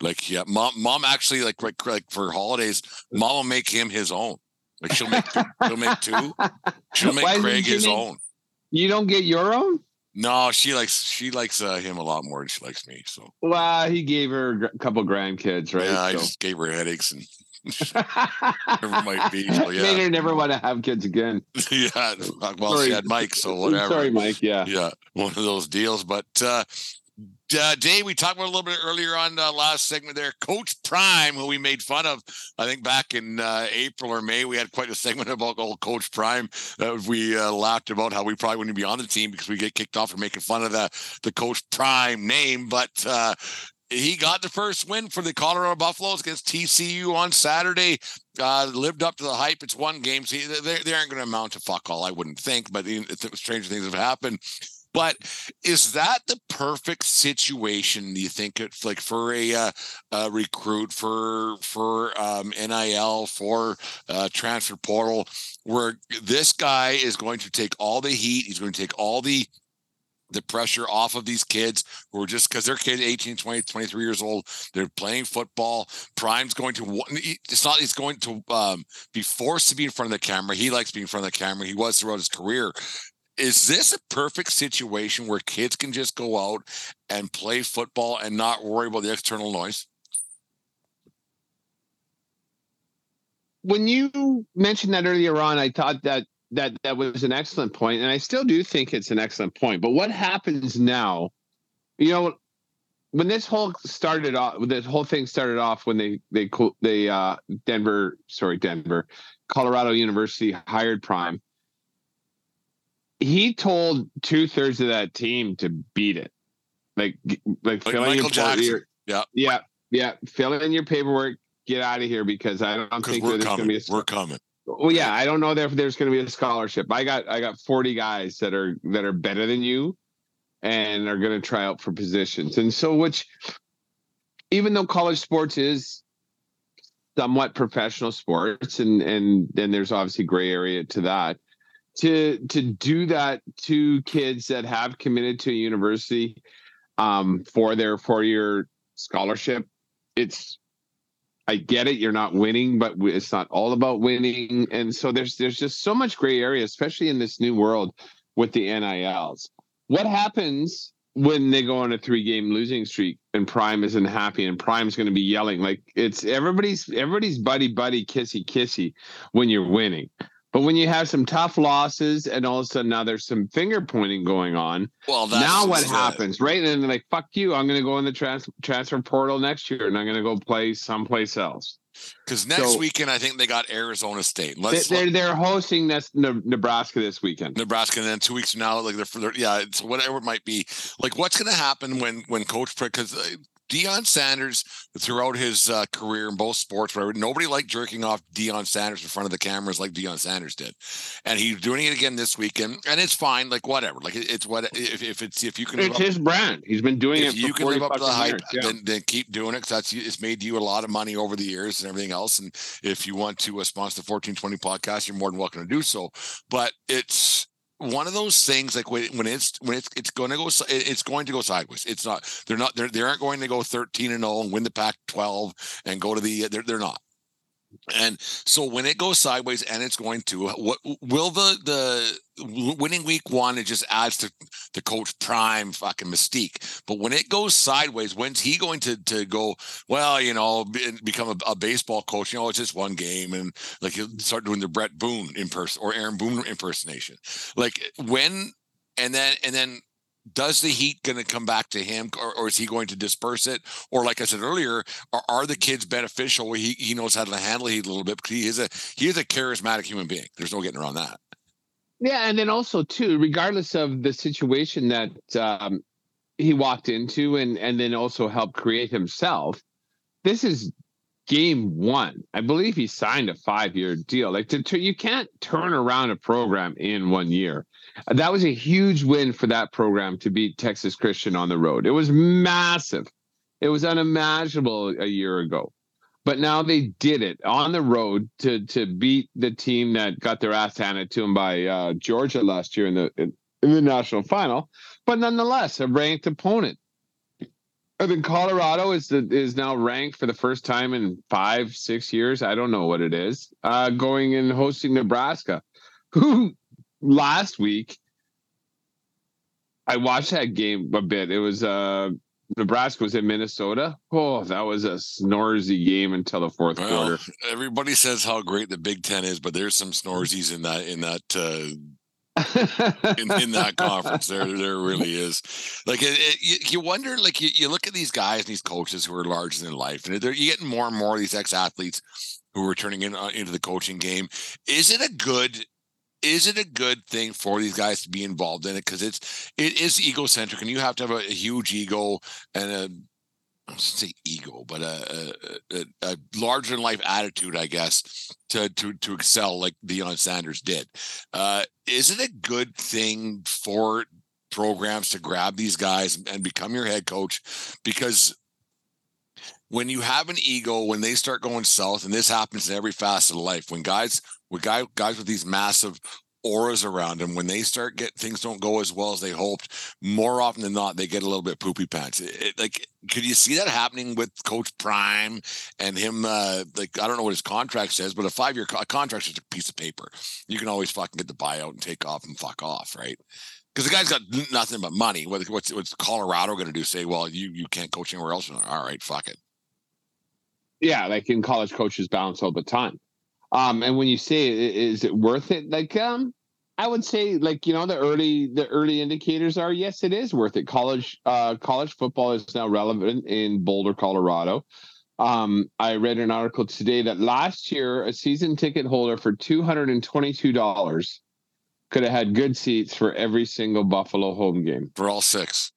Like yeah, mom, mom actually like like, like for holidays, mom will make him his own. Like she'll make she'll make two. She'll make Why Craig his make- own. You don't get your own? No, she likes she likes uh, him a lot more than she likes me. So Well, he gave her a couple grandkids, right? yeah, I just gave her headaches and whatever might be. So Made her never want to have kids again. yeah. Well, Sorry. she had Mike, so whatever. Sorry, Mike. Yeah. yeah, one of those deals. But uh, uh, Dave, we talked about a little bit earlier on uh, last segment there. Coach Prime, who we made fun of, I think back in uh, April or May, we had quite a segment about old Coach Prime. Uh, we uh, laughed about how we probably wouldn't be on the team because we get kicked off for making fun of the the Coach Prime name, but. Uh, he got the first win for the Colorado Buffaloes against TCU on Saturday. Uh, lived up to the hype. It's one game. They, they aren't going to amount to fuck all, I wouldn't think, but know, stranger things have happened. But is that the perfect situation? Do you think it's like for a, uh, a recruit for for um, NIL for uh, transfer portal, where this guy is going to take all the heat, he's going to take all the the pressure off of these kids who are just because they're kids 18 20 23 years old they're playing football prime's going to it's not he's going to um, be forced to be in front of the camera he likes being in front of the camera he was throughout his career is this a perfect situation where kids can just go out and play football and not worry about the external noise When you mentioned that earlier on, I thought that that that was an excellent point, and I still do think it's an excellent point. But what happens now? You know, when this whole started off, this whole thing started off when they they they uh Denver, sorry Denver, Colorado University hired Prime. He told two thirds of that team to beat it, like like, Like filling Michael your Jackson. your- Yeah. yeah, Yeah, fill in your paperwork. Get out of here because I don't think we're there's going to coming. be a. We're coming. Well, yeah, I don't know if there's going to be a scholarship. I got I got 40 guys that are that are better than you, and are going to try out for positions. And so, which, even though college sports is somewhat professional sports, and and then there's obviously gray area to that. To to do that to kids that have committed to a university um, for their four year scholarship, it's I get it. You're not winning, but it's not all about winning. And so there's there's just so much gray area, especially in this new world with the NILs. What happens when they go on a three game losing streak and Prime isn't happy and Prime's going to be yelling like it's everybody's everybody's buddy buddy kissy kissy when you're winning. But when you have some tough losses and all of a sudden now there's some finger pointing going on, Well, that's now what it. happens, right? And like, "Fuck you! I'm going to go in the trans- transfer portal next year, and I'm going to go play someplace else." Because next So- weekend, I think they got Arizona State. Let's they're they're hosting this Ne- Nebraska this weekend. Nebraska, and then two weeks from now, like they're, they're yeah, it's whatever it might be. Like, what's going to happen when when Coach because uh, Deion Sanders throughout his uh, career in both sports, whatever, nobody liked jerking off Deion Sanders in front of the cameras like Deion Sanders did, and he's doing it again this weekend, and it's fine. Like whatever, like it, it's what if, if it's if you can It's up- his brand. He's been doing if it you can live up to the hype, years. Yeah. then then keep doing it. 'cause that's it's made you a lot of money over the years and everything else. And if you want to uh, sponsor the fourteen twenty podcast, you're more than welcome to do so. But it's one of those things like when, when it's when it's it's going to go it's going to go sideways. It's not they're not they're, they aren't going to go thirteen and zero and win the Pac twelve and go to the they're they're not. And so when it goes sideways, and it's going to, what will the the winning week one? It just adds to the coach prime fucking mystique. But when it goes sideways, when's he going to to go? Well, you know, be, become a, a baseball coach. You know, it's just one game, and like he'll start doing the Bret Boone in person or Aaron Boone impersonation. Like when, and then and then does the heat going to come back to him or, or is he going to disperse it or like i said earlier are, are the kids beneficial he, he knows how to handle heat a little bit because he is a he is a charismatic human being there's no getting around that Yeah, and then also too, regardless of the situation that um, he walked into, and and then also helped create himself. This is game one. I believe he signed a five year deal. Like to, to, you can't turn around a program in one year. That was a huge win for that program to beat Texas Christian on the road. It was massive. It was unimaginable a year ago. But now they did it on the road to to beat the team that got their ass handed to them by uh, Georgia last year in the in, in the national final. But nonetheless, a ranked opponent. And then Colorado is the, is now ranked for the first time in five six years. I don't know what it is. Uh, going and hosting Nebraska, who last week I watched that game a bit. It was uh Nebraska was in Minnesota. Oh, that was a snorsy game until the fourth well, quarter. everybody says how great the big 10 is but there's some snoresies in that in that uh in, in that conference there there really is like it, it, you, you wonder like you, you look at these guys and these coaches who are larger than life and they're you're getting more and more of these ex-athletes who are turning in uh, into the coaching game is it a good is it a good thing for these guys to be involved in it because it's it is egocentric and you have to have a, a huge ego and a I don't say ego, but a, a, a, larger than life attitude, I guess, to to to excel like Deion Sanders did. Uh, is it a good thing for programs to grab these guys and become your head coach? Because when you have an ego, when they start going south, and this happens in every facet of life, when guys with guy, guys with these massive auras around them, when they start get things don't go as well as they hoped, more often than not, they get a little bit poopy pants. It, it- like, could you see that happening with Coach Prime and him? Uh, like, I don't know what his contract says, but a five year co- contract is a piece of paper. You can always fucking get the buyout and take off and fuck off, right? Because the guy's got nothing but money. What, what's what's Colorado going to do? Say, well, you you can't coach anywhere else. All right, fuck it. yeah, like in college coaches bounce all the time. Um, and when you say is it worth it? Like, um, I would say like you know the early the early indicators are yes, it is worth it. College uh college football is now relevant in Boulder, Colorado. Um, I read an article today that last year a season ticket holder for two hundred and twenty two dollars could have had good seats for every single Buffalo home game. For all six,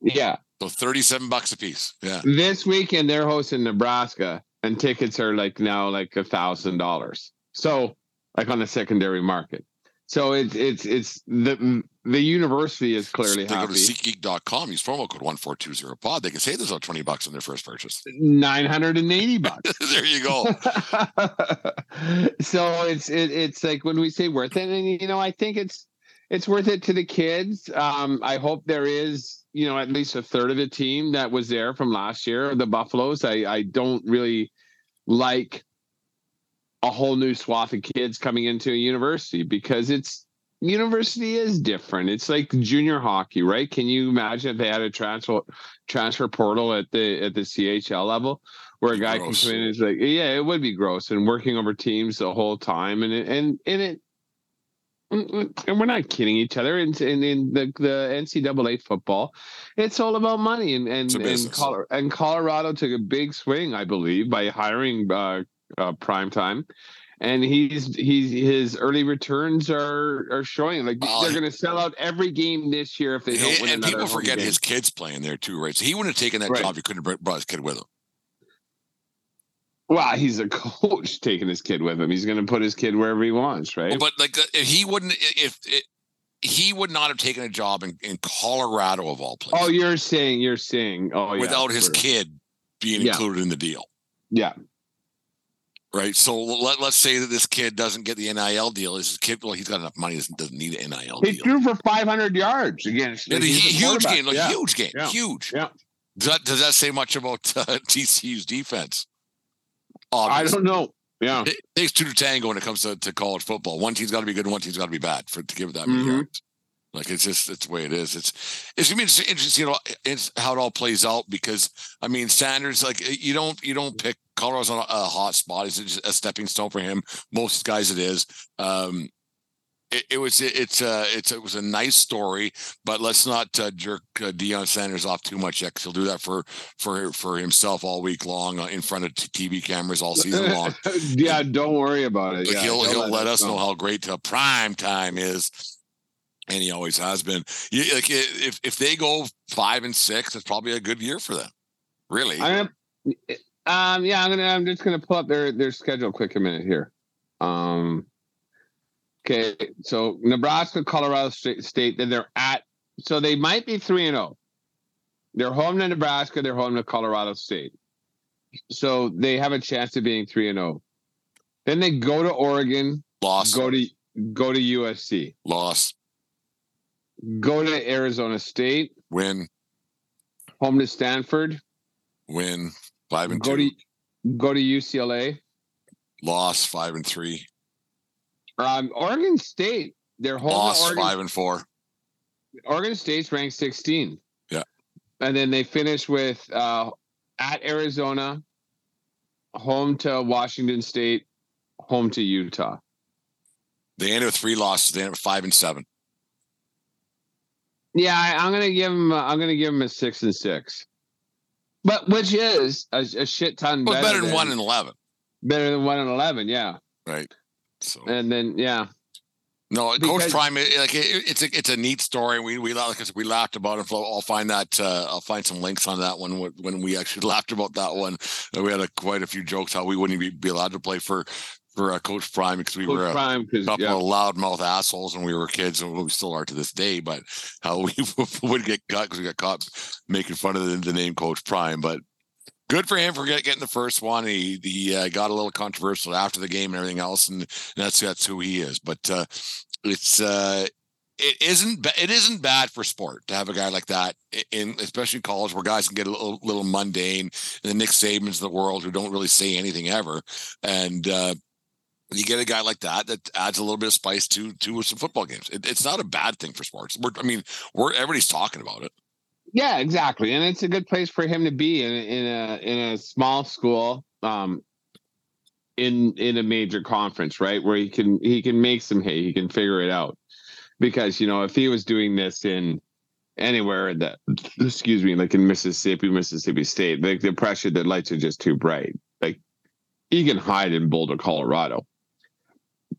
Yeah. So 37 bucks a piece. Yeah. This weekend they're hosting Nebraska, and tickets are like now like a thousand dollars. So like on the secondary market. So it's it's it's the the university is clearly they happy. go to SeatGeek.com, use promo code 1420 pod. They can save themselves 20 bucks on their first purchase. Nine hundred and eighty bucks. there you go. so it's it, it's like when we say worth it, and you know, I think it's it's worth it to the kids. Um, I hope there is, you know, at least a third of the team that was there from last year, the Buffaloes. I I don't really like a whole new swath of kids coming into a university because it's university is different. It's like junior hockey, right? Can you imagine if they had a transfer transfer portal at the at the CHL level where a guy Gross. can come in and is like, yeah, it would be gross and working over teams the whole time and it, and and it and we're not kidding each other. And in, in the, the NCAA football, it's all about money. And and and. Col- and Colorado took a big swing, I believe, by hiring uh, uh, prime time. And he's he's his early returns are are showing like Well, they're going to sell out every game this year if they don't And, and people forget game. his kids playing there too, right? So he wouldn't have taken that Right. job. He couldn't have brought his kid with him. Well, he's a coach taking his kid with him. He's going to put his kid wherever he wants, right? But like, uh, if he wouldn't, if it, he would not have taken a job in, in Colorado of all places oh, you're saying you're saying oh yeah, without his sure. kid being Yeah. included in the deal. Yeah, right? So let, let's say that this kid doesn't get the NIL deal. Is his kid? Well, he's got enough money; doesn't, doesn't need an NIL he deal. threw for 500 yards against Yeah, huge game, like Yeah. huge game, Yeah. huge. Yeah. Does that, does that say much about uh, TCU's defense? I don't know. Yeah. It takes two to tango when it comes to, to college football. One team's got to be good, and one team's got to be bad for to give it that many Mhm. yards. Like it's just it's the way it is. It's it's mean it's interesting, you know, it's how it all plays out because I mean Sanders like you don't you don't pick Colorado's on a, a hot spot. It's just a stepping stone for him. Most guys it is. Um, it, it was it, it's uh it's it was a nice story, but let's not uh, jerk uh, Deion Sanders off too much yet. 'cause he'll do that for for for himself all week long uh, in front of t- TV cameras all season long. yeah, don't worry about it. Yeah, he'll he'll let us know. know how great uh, prime time is, and he always has been. You, like if if they go five and six, it's probably a good year for them. Really, I am. Um. Yeah. I'm gonna. I'm just gonna pull up their their schedule quick a minute here. Um. Okay. So Nebraska, Colorado State, State. Then they're at. So they might be three and zero. They're home to Nebraska. They're home to Colorado State. So they have a chance of being three and zero. Then they go to Oregon. loss, Go to go to USC. loss, Go to Arizona State. win, Home to Stanford. win, five and Go two, to go to UCLA. loss, five and three, Um, Oregon State, they're home. to loss, Oregon, five and four. Oregon State's ranked 16. Yeah. And then they finish with uh, at Arizona, home to Washington State, home to Utah. They ended with three losses. They ended with five and seven. Yeah, I, I'm gonna give them. I'm gonna give them a six and six, but which is a, a shit ton Well, better, better than one and eleven, better than one and eleven. Yeah, right? So and then yeah, No, Coach Prime, like it, it's a it's a neat story. We we like we laughed about it. I'll I'll find that. Uh, I'll find some links on that one when- when we actually laughed about that one. We had a, quite a few jokes how we wouldn't be, be allowed to play for for uh, Coach Prime because we were a Prime couple yeah. of loudmouth assholes when we were kids, and we still are to this day. But how we would get caught because we got caught making fun of the, the name Coach Prime, but. Good for him for get, getting the first one. He he uh, got a little controversial after the game and everything else, and that's that's who he is. But uh, it's uh it isn't it isn't bad for sport to have a guy like that in especially in college where guys can get a little, little mundane and the Nick Sabans of the world who don't really say anything ever and uh you get a guy like that that adds a little bit of spice to to some football games. It, it's not a bad thing for sports. We're, I mean, we're everybody's talking about it. Yeah, exactly, and it's a good place for him to be in in a in a small school, um, in in a major conference, right, where he can he can make some hay, he can figure it out, because you know if he was doing this in anywhere that excuse me, like in Mississippi, Mississippi State, like the pressure, the lights are just too bright. Like he can hide in Boulder, Colorado.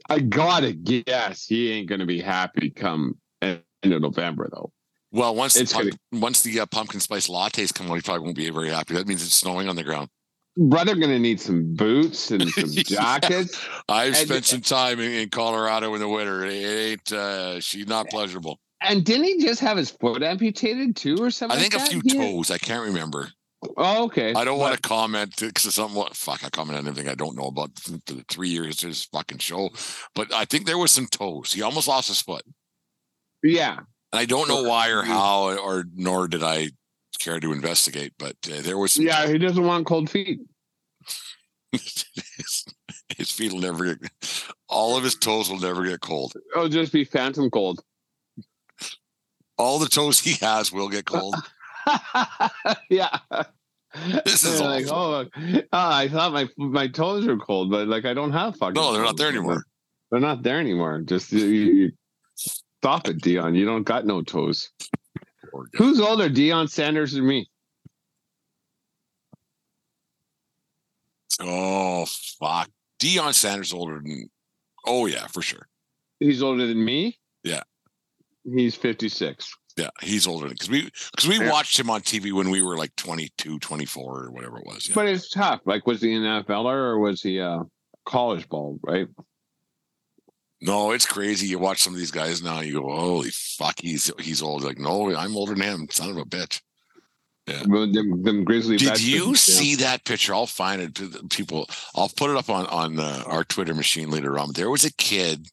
I gotta guess he ain't gonna be happy come end of November though Well, once the pump, once the uh, pumpkin spice lattes come out, he probably won't be very happy. That means it's snowing on the ground. Brother gonna need some boots and some jackets. I've And- spent some time in, in Colorado in the winter. It ain't uh, she's not pleasurable. And didn't he just have his foot amputated too, or something? I think a like few? Yeah. toes. I can't remember. Oh, okay. I don't want to comment because it's something. Fuck, I comment on everything I don't know about th- the three years of this fucking show. But I think there was some toes. He almost lost his foot, Yeah. And I don't know why or how, or nor did I care to investigate. But uh, there was Yeah, he doesn't want cold feet. his, his feet will never get all of his toes will never get cold. It'll just be phantom cold. All the toes he has will get cold. yeah. This is like, oh, ah, I thought my my toes were cold, but like I don't have fucking. No, they're not there anymore. They're not there anymore. Just you, you, stop it, Deion. You don't got no toes. Who's older, Deion Sanders or me? Oh fuck, Deion Sanders older than. Oh yeah, for sure. He's older than me. Yeah. He's fifty six. Yeah, he's older because we because we Yeah. watched him on TV when we were like 22, 24 or whatever it was. Yeah. But it's tough. Like, was he an NFLer or was he a college ball? Right. No, it's crazy. You watch some of these guys now, you go, "Holy fuck, he's he's old." Like, no, I'm older than him. Son of a bitch. Well, them, them grizzly. Did you yeah. see that picture? I'll find it. to the People, I'll put it up on on uh, our Twitter machine later on. There was a kid,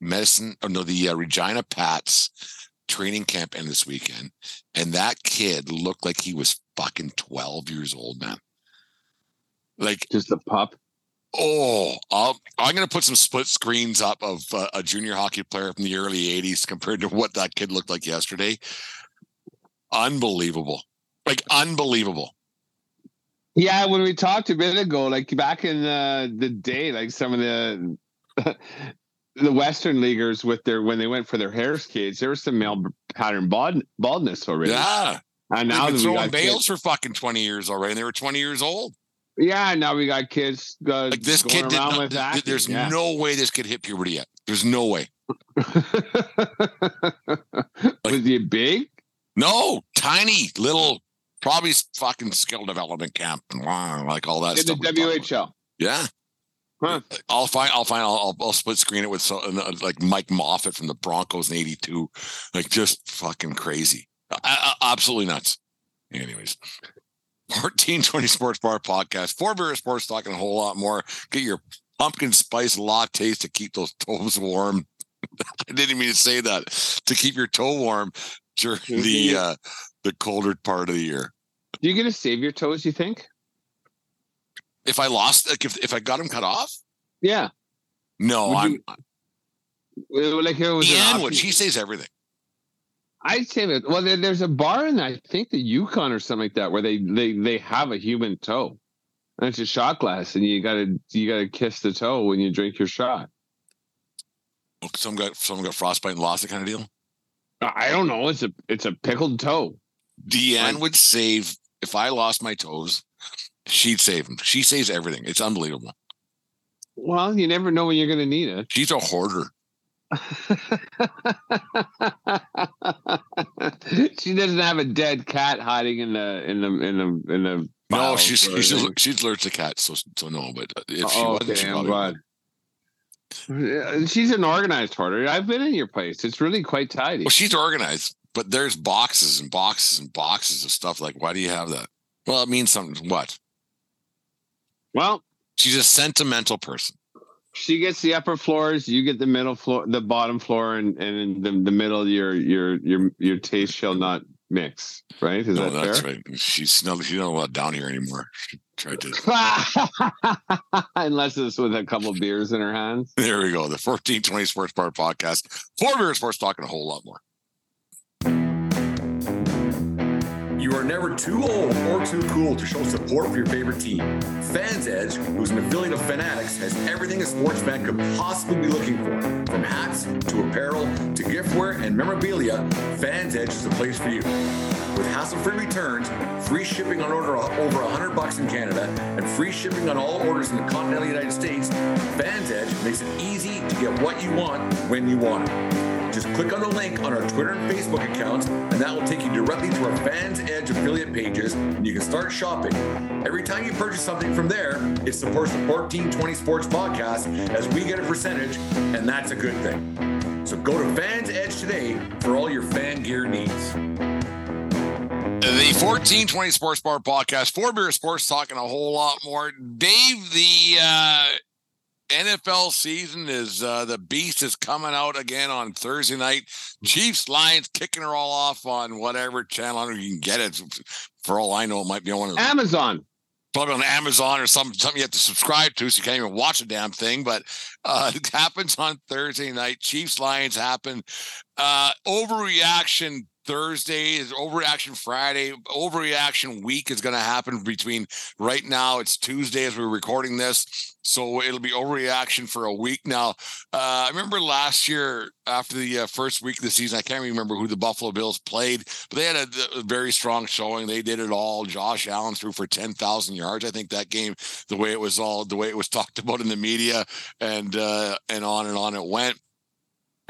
medicine. Oh no, the uh, Regina Pats training camp ended this weekend, and that kid looked like he was fucking twelve years old, man. Like, Just a pup. Oh, I'll, I'm gonna put some split screens up of uh, a junior hockey player from the early '80s compared to what that kid looked like yesterday. Unbelievable, like unbelievable. Yeah, when we talked a bit ago, like back in uh, the day, like some of the the Western leaguers with their when they went for their hair skates, there was some male pattern bald, baldness already. Yeah. and Now They've been throwing bales kids, for fucking 20 years already, and they were 20 years old. Yeah, now we got kids. Uh, Like this going kid did not, with th- acne, there's yeah. no way this kid hit puberty yet. There's no way. was he big? No, tiny little, probably fucking skill development camp and like all that In the stuff. about. WHL. Yeah. Huh. I'll find. I'll find. I'll, I'll, I'll split screen it with so, uh, like Mike Moffat from the Broncos in '82, like just fucking crazy, A- a- absolutely nuts. Anyways, 1420 Sports Bar Podcast, four beer sports talking a whole lot more. Get your pumpkin spice lattes to keep those toes warm. I didn't mean to say that to keep your toe warm during the uh, the colder part of the year. Do you gonna save your toes? You think? If I lost, like if if I got them cut off, Yeah. no, Would I'm you- Like it was an Ian option. would. She says everything. I'd say that. Well, there, there's a bar in I think the Yukon or something like that where they they they have a human toe, and it's a shot glass, and you gotta you gotta kiss the toe when you drink your shot. Some got someone got frostbite and lost it kind of deal. I don't know. It's a it's a pickled toe. Deanne would save if I lost my toes. She'd save them. She saves everything. It's unbelievable. Well, you never know when you're gonna need it. She's a hoarder. she doesn't have a dead cat hiding in the in the in the in the. No, she's she's she's allergic to cats, so so no. But if she Oh, wasn't, she probably glad. She's an organized hoarder. I've been in your place. It's really quite tidy. Well, she's organized, but there's boxes and boxes and boxes of stuff. Like, why do you have that? Well, it means something. What? Well, She's a sentimental person. She gets the upper floors. You get the middle floor, the bottom floor, and and in the, the middle, your your your your taste shall not mix. Right? Is no, that that's fair? right. She's not. She's not allowed down here anymore. She tried to. Unless it's with a couple beers in her hands. There we go. The 1420 Sports Bar Podcast. Four beer sports talking a whole lot more. You are never too old or too cool to show support for your favorite team. Fans Edge, who's an affiliate of Fanatics, has everything a sports fan could possibly be looking for. From hats to apparel to giftware and memorabilia, Fans Edge is the place for you. With hassle-free returns, free shipping on order over 100 bucks in Canada, and free shipping on all orders in the continental United States, Fans Edge makes it easy to get what you want when you want it. Just click on the link on our Twitter and Facebook accounts, and that will take you directly to our Fans Edge affiliate pages, and you can start shopping. Every time you purchase something from there, it supports the 1420 Sports Podcast as we get a percentage, and that's a good thing. So go to Fans Edge today for all your fan gear needs. The 1420 Sports Bar Podcast, Four Beer Sports, talking a whole lot more. Dave, the uh, NFL season is uh, the beast is coming out again on Thursday night. Chiefs Lions kicking her all off on whatever channel I don't know you can get it. For all I know, it might be on Amazon. Probably on Amazon or some something you have to subscribe to, so you can't even watch a damn thing. But uh, it happens on Thursday night. Chiefs Lions happen. Uh, overreaction Thursday is overreaction Friday. Overreaction week is going to happen between right now. It's Tuesday as we're recording this. So it'll be overreaction for a week now. Uh, I remember last year after the uh, first week of the season, I can't remember who the Buffalo Bills played, but they had a, a very strong showing. They did it all. Josh Allen threw for 10,000 yards. I think that game, the way it was all, the way it was talked about in the media and, uh, and on and on it went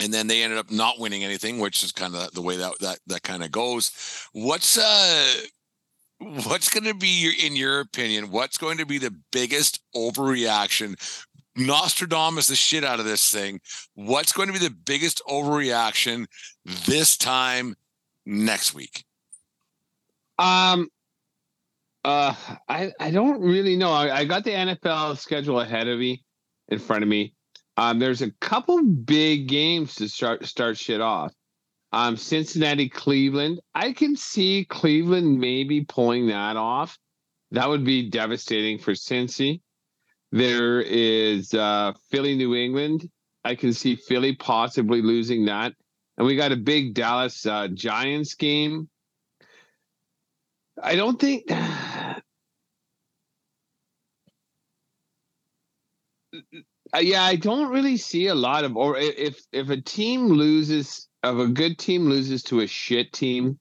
and then they ended up not winning anything, which is kind of the way that that that kind of goes. What's uh what's going to be your, in your opinion? What's going to be the biggest overreaction? Nostradamus the shit out of this thing. What's going to be the biggest overreaction this time next week? Um, uh, I I don't really know. I, I got the NFL schedule ahead of me, in front of me. Um, there's a couple big games to start start shit off. Um, Cincinnati, Cleveland. I can see Cleveland maybe pulling that off. That would be devastating for Cincy. There is uh, Philly, New England. I can see Philly possibly losing that. And we got a big Dallas uh, Giants game. I don't think Uh, yeah, I don't really see a lot of or if if a team loses if a good team loses to a shit team,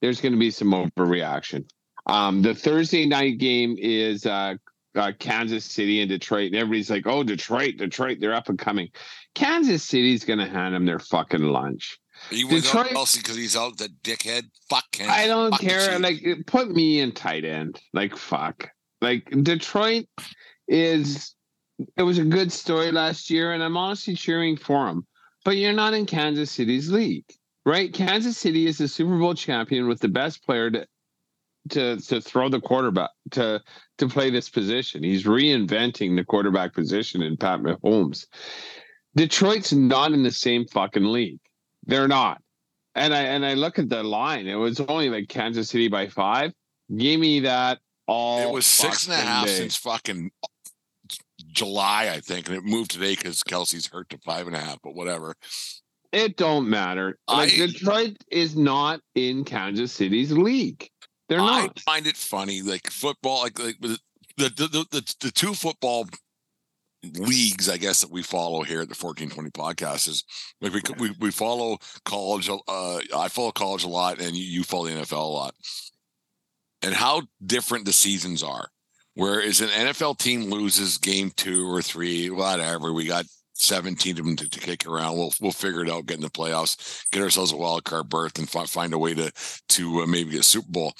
there's going to be some overreaction. Um, the Thursday night game is uh, uh, Kansas City and Detroit, and everybody's like, "Oh, Detroit, Detroit, they're up and coming." Kansas City's going to hand them their fucking lunch. You Detroit, Kelce because he's out the dickhead. Fuck him. I don't care. Like, put me in tight end. Like, fuck. Like, Detroit is it was a good story last year, and I'm honestly cheering for him. But you're not in Kansas City's league, right? Kansas City is the Super Bowl champion with the best player to to to throw the quarterback to to play this position. He's reinventing the quarterback position in Pat Mahomes. Detroit's not in the same fucking league. They're not. And I and I look at the line. It was only like Kansas City by five. Give me that all. It was six and a half day. since fucking July, I think, and it moved today because Kelce's hurt to five and a half, but whatever. It don't matter. Like I- Detroit is not in Kansas City's league. They're I not. I find it funny, like football, like, like the, the, the the the two football leagues, I guess that we follow here at the fourteen twenty podcast is like we we we follow college. Uh, I follow college a lot, and you, you follow the NFL a lot, and how different the seasons are. Whereas an NFL team loses game two or three, whatever, we got 17 of them to, to kick around. We'll we'll figure it out, get in the playoffs, get ourselves a wild card berth, and fi- find a way to to uh, maybe get a Super Bowl.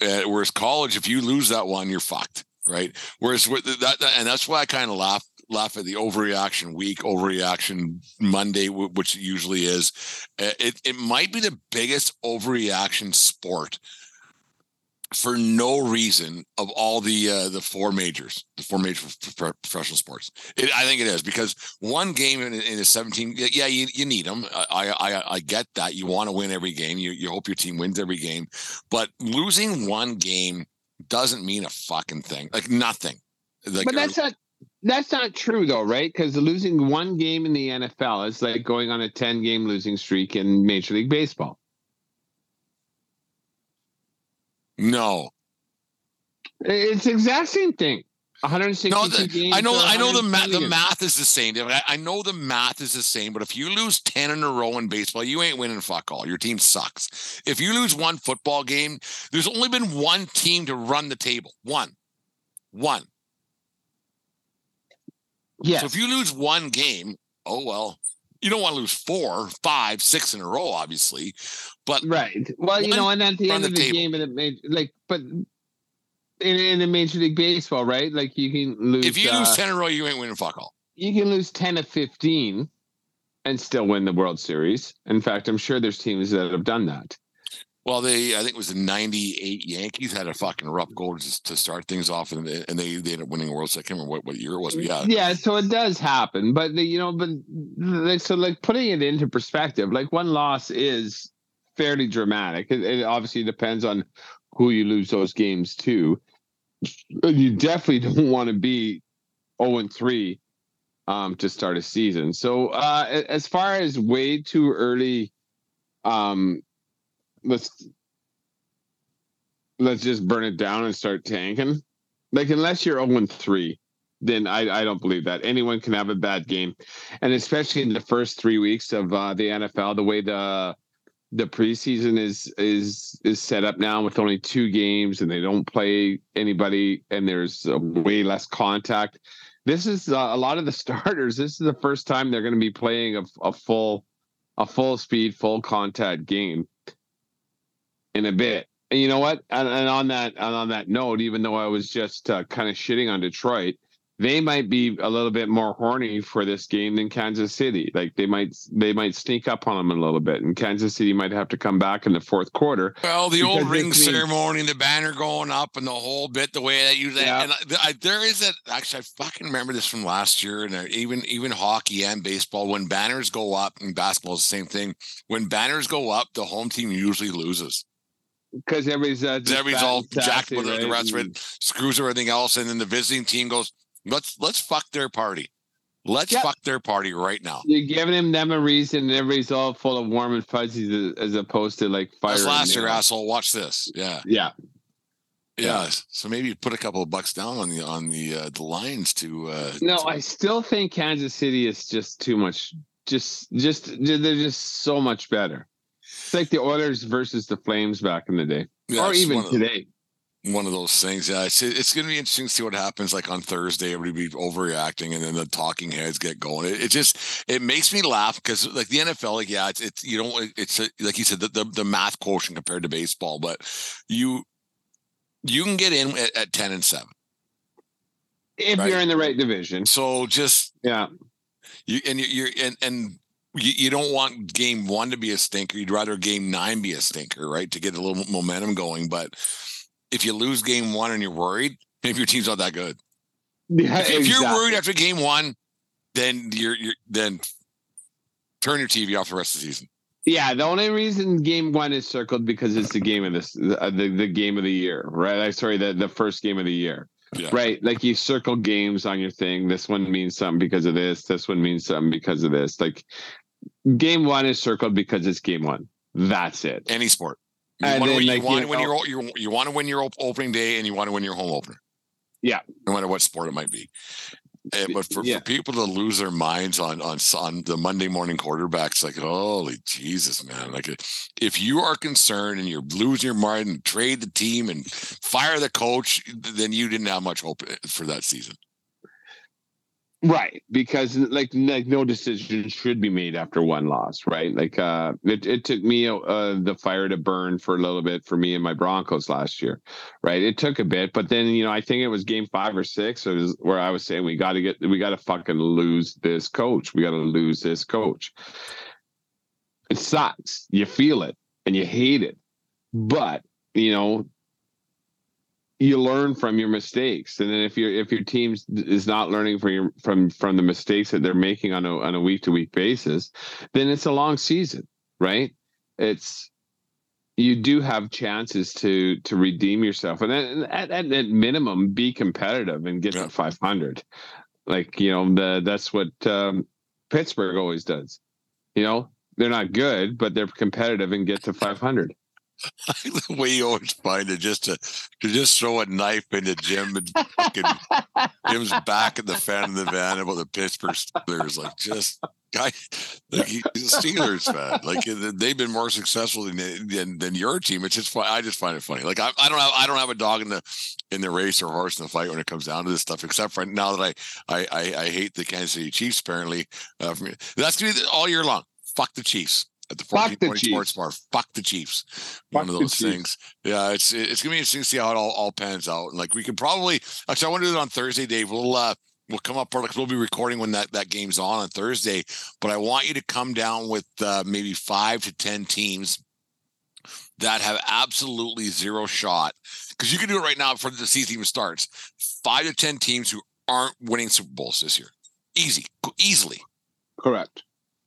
Uh, whereas college, if you lose that one, you're fucked, right? Whereas with that, that and that's why I kind of laugh laugh at the overreaction week, overreaction Monday, wh- which usually is. Uh, It it might be the biggest overreaction sport for no reason of all the uh, the four majors, the four major professional sports. It, I think it is because one game in, in a 17, yeah, you, you need them. I, I I get that. You want to win every game. You you hope your team wins every game, but losing one game doesn't mean a fucking thing. Like nothing. Like, but that's not that's not true though, right? Because losing one game in the NFL is like going on a 10 game losing streak in Major League Baseball. No. It's the exact same thing. 162 No, the- games. I know. I know the 120 math. The math is the same. I, I know the math is the same. But if you lose ten in a row in baseball, you ain't winning fuck all. Your team sucks. If you lose one football game, there's only been one team to run the table. One, one. Yes. So if you lose one game, oh well, You don't want to lose four, five, six in a row, obviously. But right. Well, you know, and at the end of the table. game, and it made like, but in, in the Major League Baseball, right? Like you can lose. if you uh, lose ten in a row, you ain't winning fuck all. you can lose 10 to 15 and still win the World Series. In fact, I'm sure there's teams that have done that. Well, they I think it was the '98 Yankees had a fucking rough goal to, to start things off, and they, and they they ended up winning a World Series. I can't remember what, what year it was, yeah, Yeah, so it does happen, but the, you know, but like so, like putting it into perspective, like one loss is fairly dramatic. It, it obviously depends on who you lose those games to. You definitely don't want to be 0 and 3 um, to start a season. So uh, as far as way too early, um, let's let's just burn it down and start tanking. Like unless you're 0 and 3, then I, I don't believe that anyone can have a bad game, and especially in the first three weeks of uh, the NFL, the way the the preseason is is is set up now with only two games and they don't play anybody and there's way less contact. This is uh, a lot of the starters. This is the first time they're going to be playing a, a full a full speed, full contact game in a bit. And you know what? And, and on that and on that note, even though I was just uh, kind of shitting on Detroit, they might be a little bit more horny for this game than Kansas City. Like they might they might sneak up on them a little bit, and Kansas City might have to come back in the fourth quarter. Well, the old ring means- ceremony, the banner going up, and the whole bit, the way that you Yeah. and I, I, there is a actually I fucking remember this from last year, and uh, even even hockey and baseball when banners go up, and basketball is the same thing. When banners go up, the home team usually loses. Because everybody's uh, Everybody's all jacked with the right? rest of it, screws everything else, and then the visiting team goes, "Let's let's fuck their party, let's Yep. fuck their party right now." You're giving them, them a reason, and everybody's all full of warm and fuzzies as, opposed to like fire. That's last year, asshole. Watch this. Yeah. Yeah, Yeah. So maybe put a couple of bucks down on the on the uh, the lines to uh no, to- I still think Kansas City is just too much. Just, just they're just so much better. It's like the Oilers versus the Flames back in the day, yeah, or even today. One of those things. Yeah, it's it's gonna be interesting to see what happens like on Thursday. Everybody be overreacting and then the talking heads get going. It, it just it makes me laugh because like the NFL, like yeah, it's it's you don't it's a, like you said the, the the math quotient compared to baseball, but you you can get in at, at ten and seven. If Right. you're in the right division, So just yeah, You and you, you're and and you, you don't want game one to be a stinker. You'd rather game nine be a stinker, right? To get a little momentum going. But if you lose game one and you're worried, maybe your team's not that good. yeah. If, if you're worried after game one, then you're you're then turn your TV off the rest of the season. Yeah, the only reason game one is circled because it's the game of this, the, uh, the, the game of the year, right? I sorry, the the first game of the year, Yeah. right? Like you circle games on your thing. This one means something because of this. This one means something because of this. Like game one is circled because it's game one. That's it. Any sport. You And want to win, like, you you to win your you, you want to win your op- opening day and you want to win your home opener. Yeah. No matter what sport it might be. Eh, but for, Yeah. for people to lose their minds on on on the Monday morning quarterbacks, like holy Jesus, man! Like if you are concerned and you're losing your mind and trade the team and fire the coach, then you didn't have much hope eh, for that season. Right, because like like no decision should be made after one loss, right? Like uh it, it took me uh the fire to burn for a little bit for me and my Broncos last year. Right? It took a bit, but then you know, I think it was game 5 or 6 it was where I was saying we got to get we got to fucking lose this coach. We got to lose this coach. It sucks. You feel it and you hate it. But, you know, you learn from your mistakes. And then if your if your team is not learning from your from from the mistakes that they're making on a on a week to week basis then it's a long season right? It's you do have chances to to redeem yourself. And then at, at, at minimum be competitive and get to 500 like you know the that's what um pittsburgh always does. You know they're not good but they're competitive and get to 500 the way you always find it just to to just throw a knife into Jim and fucking Jim's back in the fan of the van about the Pittsburgh Steelers. Like just guy, like he's a Steelers fan. Like they've been more successful than, than than your team. It's just. I just find it funny. Like I, I don't have I don't have a dog in the in the race or horse in the fight when it comes down to this stuff. Except for now that I I I, I hate the Kansas City Chiefs. Apparently, uh, that's gonna be all year long. Fuck the Chiefs at the 1420 Sports Bar. Fuck the Chiefs. Fuck One of those things. Yeah, it's it's gonna be interesting to see how it all, all pans out. And like we could probably actually I want to do it on Thursday, Dave. We'll uh we'll come up for it because we'll be recording when that that game's on on Thursday. But I want you to come down with uh, maybe five to ten teams that have absolutely zero shot because you can do it right now before the season even starts. Five to ten teams who aren't winning Super Bowls this year, easy, easily. Correct.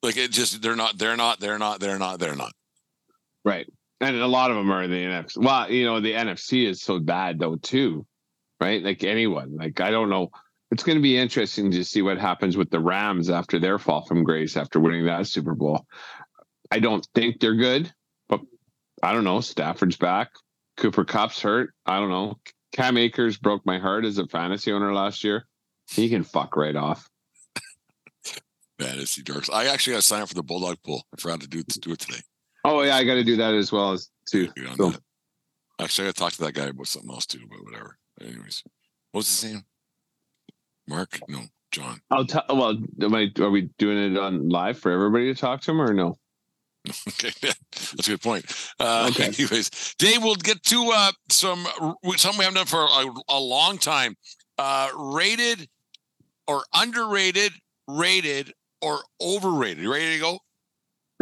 Like it just they're not they're not they're not they're not they're not. Right. And a lot of them are in the NFC. Well, you know, the NFC is so bad though too, right? Like anyone. Like I don't know. It's going to be interesting to see what happens with the Rams after their fall from grace after winning that Super Bowl. I don't think they're good, but I don't know. Stafford's back. Cooper Kupp's hurt. I don't know. Cam Akers broke my heart as a fantasy owner last year. He can fuck right off. Fantasy dorks. I actually got to sign up for the Bulldog pool. I forgot to do to do it today. Oh yeah, I got to do that as well as too. So. Actually, I got to talk to that guy about something else too, but whatever. Anyways, what's his name? Mark? No, John. I'll tell. Well, am I, are we doing it on live for everybody to talk to him or no? okay, that's a good point. Uh, okay. Anyways, Dave, we'll get to uh, some something we haven't done for a, a long time. Uh, rated or underrated, rated or overrated. You ready to go?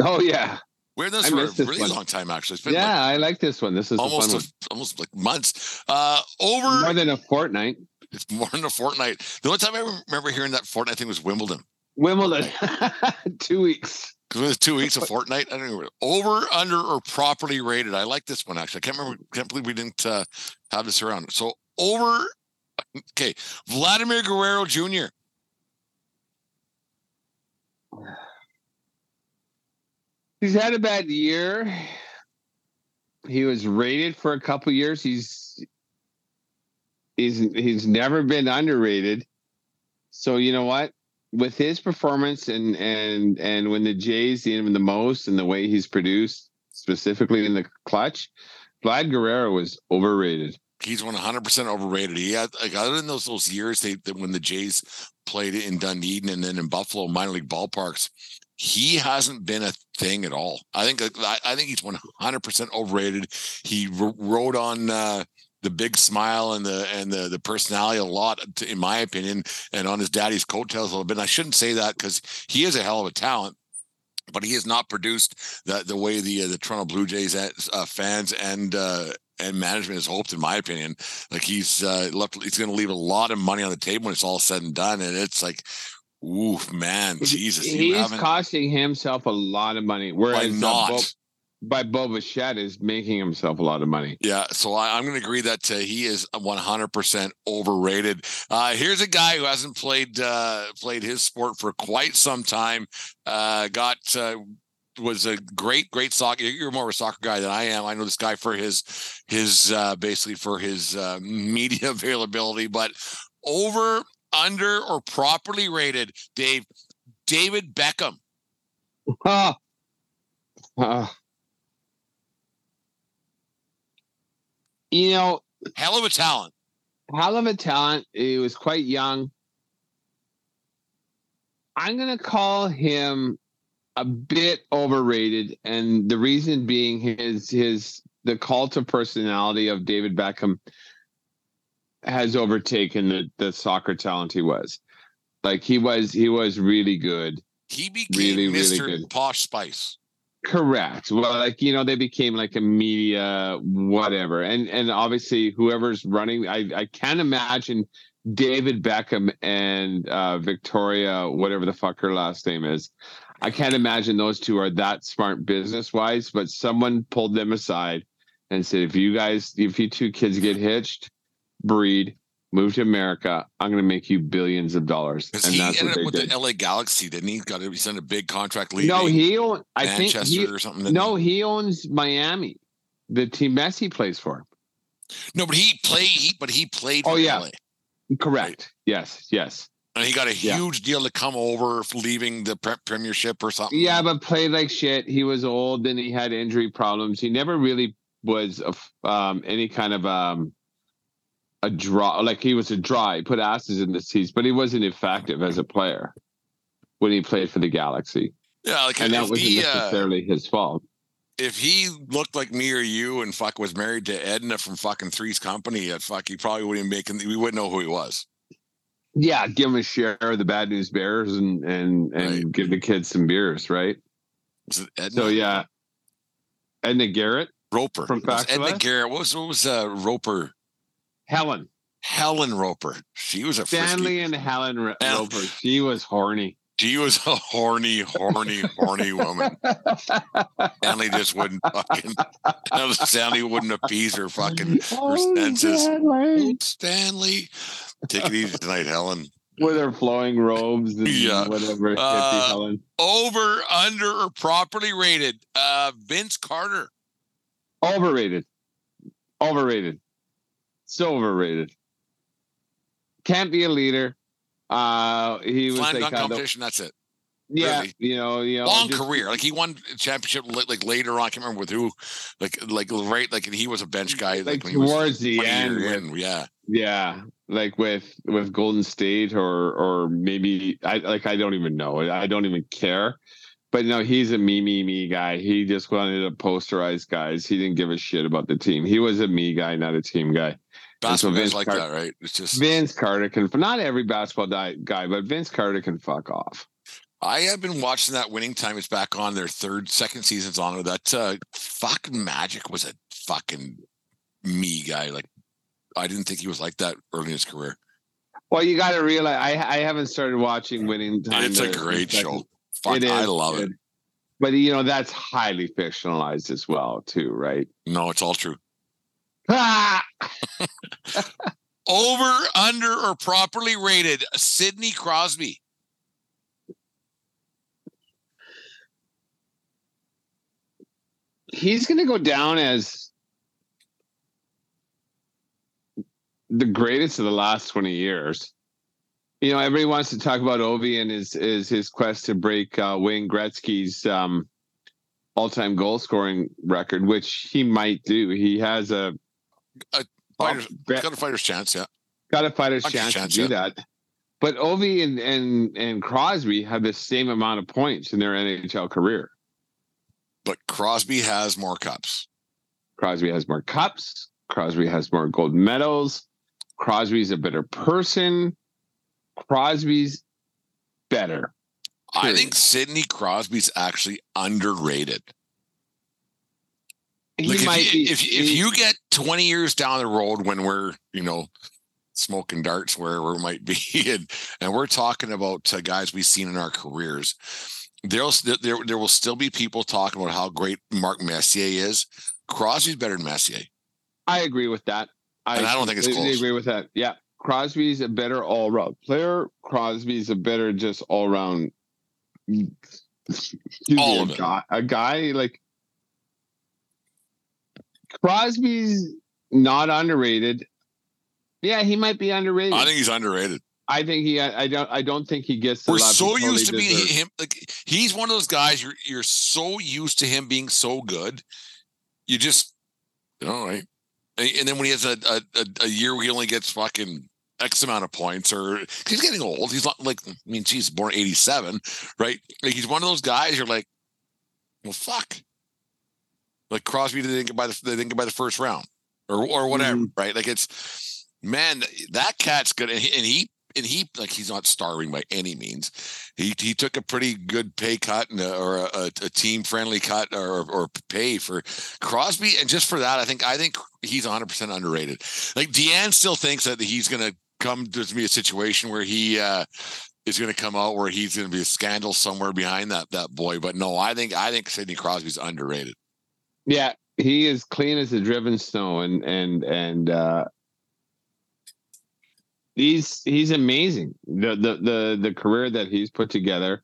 Oh yeah. We're this for a really one. long time, actually. yeah, like I like this one. This is almost a, almost like months. Uh, over more than a fortnight. It's more than a fortnight. The only time I remember hearing that fortnight thing was Wimbledon. Wimbledon, two weeks. Because it was two weeks, a fortnight. I don't know. Over, under, or properly rated. I like this one actually. I can't remember. Can't believe we didn't uh, have this around. So over. Okay, Vladimir Guerrero Jr. He's had a bad year. He was rated for a couple years. He's he's he's never been underrated. So you know what? With his performance and and and when the Jays need him the most and the way he's produced, specifically in the clutch, Vlad Guerrero was overrated. He's 100% overrated. He had like other than those those years they, when the Jays played in Dunedin and then in Buffalo minor league ballparks, he hasn't been a thing at all. I think I think he's 100% overrated. He rode on uh, the big smile and the and the the personality a lot, in my opinion, and on his daddy's coattails a little bit. And I shouldn't say that because he is a hell of a talent, but he has not produced the the way the uh, the Toronto Blue Jays uh, fans and uh, and management has hoped, in my opinion. Like he's uh, left, he's going to leave a lot of money on the table when it's all said and done, and it's like. Oof, man, Jesus! He's costing himself a lot of money. Whereas not by Bo Bichette is making himself a lot of money. Yeah, so I, am going to agree that uh, he is 100% overrated. Uh, here's a guy who hasn't played uh, played his sport for quite some time. Uh, got uh, was a great, great soccer. You're more of a soccer guy than I am. I know this guy for his his uh, basically for his uh, media availability, but over, under, or properly rated, Dave. David Beckham. Uh, uh, you know, hell of a talent. Hell of a talent. He was quite young. I'm going to call him a bit overrated, and the reason being his his the cult of personality of David Beckham has overtaken the the soccer talent he was. Like he was he was really good. He became really, Mr. Really Posh Spice. Correct. Well, like you know, they became like a media whatever, and and obviously whoever's running, I I can't imagine David Beckham and uh, Victoria, whatever the fuck her last name is. I can't imagine those two are that smart business wise, but someone pulled them aside and said, if you guys, if you two kids get hitched, breed, move to America. I'm going to make you billions of dollars. And he that's ended up with did. the LA Galaxy, didn't he? Got to he signed a big contract. No, he owns. I Manchester think he, or something. No, he? he owns Miami, the team Messi plays for. No, but he played. He but he played. Oh yeah, LA. correct. Right. Yes, yes. And he got a Yeah. huge deal to come over, leaving the pre- Premiership or something. Yeah, but played like shit. He was old and he had injury problems. He never really was a, um, any kind of um, a draw. Like he was a draw. He put asses in the seats, but he wasn't effective as a player when he played for the Galaxy. yeah. Like And that wasn't he, uh, necessarily his fault. if he looked like me or you and fuck was married to Edna from fucking Three's Company, at fuck, he probably wouldn't even make. We wouldn't know who he was. Yeah, give him a share of the bad news bears and and and Right. give the kids some beers, right? Edna? So yeah, Edna Garrett, Roper From Facts Edna? Garrett. What was what was uh, Roper? Helen, Helen Roper. She was a frisky Stanley, and Helen Hel- Roper. She was horny. She was a horny, horny, horny woman. Stanley just wouldn't fucking. Stanley wouldn't appease her fucking her senses. Stanley, take it easy tonight, Helen. with her flowing robes and Yeah. whatever. Uh, Helen. Over, under, or properly rated. Uh, Vince Carter. Overrated. Overrated. So overrated. Can't be a leader. Uh, he was Slam like dunk competition. That's it. yeah, really. you know, you know, Long just- career. Like he won championship li- like later on. I can't remember with who. Like like right. Like and he was a bench guy. like when was towards the end. with- yeah. Yeah, like with with Golden State or or maybe I like I don't even know. I don't even care. But no, he's a me me me guy. He just wanted to posterize guys. He didn't give a shit about the team. He was a me guy, not a team guy. So Basketball guys Vince like that, right? It's just Vince Carter can not every basketball guy, but Vince Carter can fuck off. I have been watching that winning time. It's back on their third, second season's on. With that uh, fucking Magic was a fucking me guy. Like I didn't think he was like that early in his career. Well, you got to realize I I haven't started watching Winning Time. it's a great show. Fuck, It I love it. good. But you know that's highly fictionalized as well, too, right? No, it's all true. Ah! Over, under, or properly rated. Sidney Crosby. He's going to go down as the greatest of the last twenty years. You know, everybody wants to talk about Ovi and his is his quest to break uh, Wayne Gretzky's um, all-time goal scoring record, which he might do. He has a A fighter's- bet- Got a fighter's chance, yeah. got a fighter's chance, chance, to do yeah. that. But Ovi and, and and Crosby have the same amount of points in their NHL career. But Crosby has more cups. Crosby has more cups. Crosby has more gold medals. Crosby's a better person. Crosby's better. I think Sidney Crosby's actually underrated. He Like if, might you, be. if if you get 20 years down the road when we're you know smoking darts wherever we might be and and we're talking about uh, guys we've seen in our careers there'll there there will still be people talking about how great Mark Messier is Crosby's better than Messier I agree with that. And I don't think it's close. agree with that. Yeah. Crosby's a better all round player. Crosby's a better just all round. All a of it. guy, a guy like Crosby's not underrated. Yeah, he might be underrated. I think he's underrated I think he. I don't. I don't think he gets. we're so used to being him like he's one of those guys you're you're so used to him being so good you just all right and, then when he has a, a a- year where he only gets fucking x amount of points or he's getting old. He's not like i mean he's born 87 right? Like he's one of those guys you're like well fuck. Like crosby they didn't get by the they didn't get by the first round or or whatever Mhm. right? Like it's man that cat's good and he, and he and he like he's not starving by any means. He he took a pretty good pay cut and a, or a, a team friendly cut or or pay for Crosby, and just for that, I think I think he's 100 percent underrated. Like Deanne still thinks that he's going to come There's gonna be a situation where he uh, is going to come out where he's going to be a scandal somewhere behind that that boy. But no, I think I think Sidney Crosby's underrated. Yeah, he is clean as a driven snow, and and and uh, he's he's amazing. The the the the career that he's put together,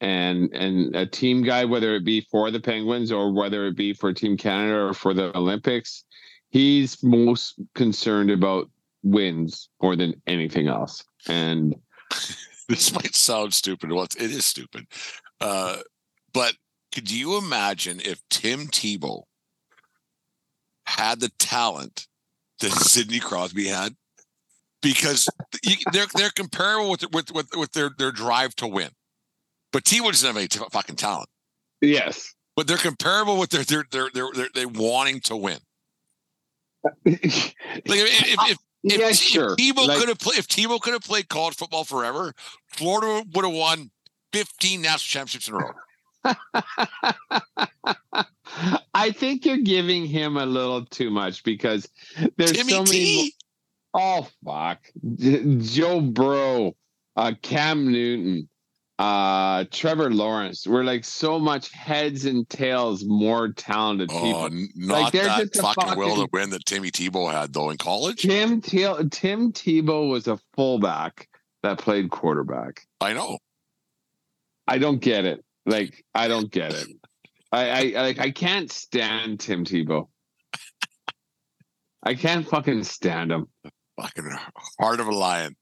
and and a team guy, whether it be for the Penguins or whether it be for Team Canada or for the Olympics, he's most concerned about wins more than anything else. And this might sound stupid. Well, it is stupid. Uh, but could you imagine if Tim Tebow had the talent that Sidney Crosby had? Because they're they're comparable with with with, with their their drive to win. But Tebow doesn't have any t- fucking talent. Yes. But they're comparable with their their their their, their, their wanting to win. Like if, if, if if, yeah, if sure. Tebow Like- could have played, if Tebow could have played college football forever, Florida would have won 15 national championships in a row. I think you're giving him a little too much because there's Timmy so many. T. Oh fuck, Joe Burrow, uh, Cam Newton, uh, Trevor Lawrence. We're like so much heads and tails more talented Oh, people. not they're that just a fucking will to win that Timmy Tebow had though in college. Tim Te- Tim Tebow was a fullback that played quarterback. I know. I don't get it. Like I don't get it. I I- like I can't stand Tim Tebow. I can't fucking stand him. Fucking heart of a lion.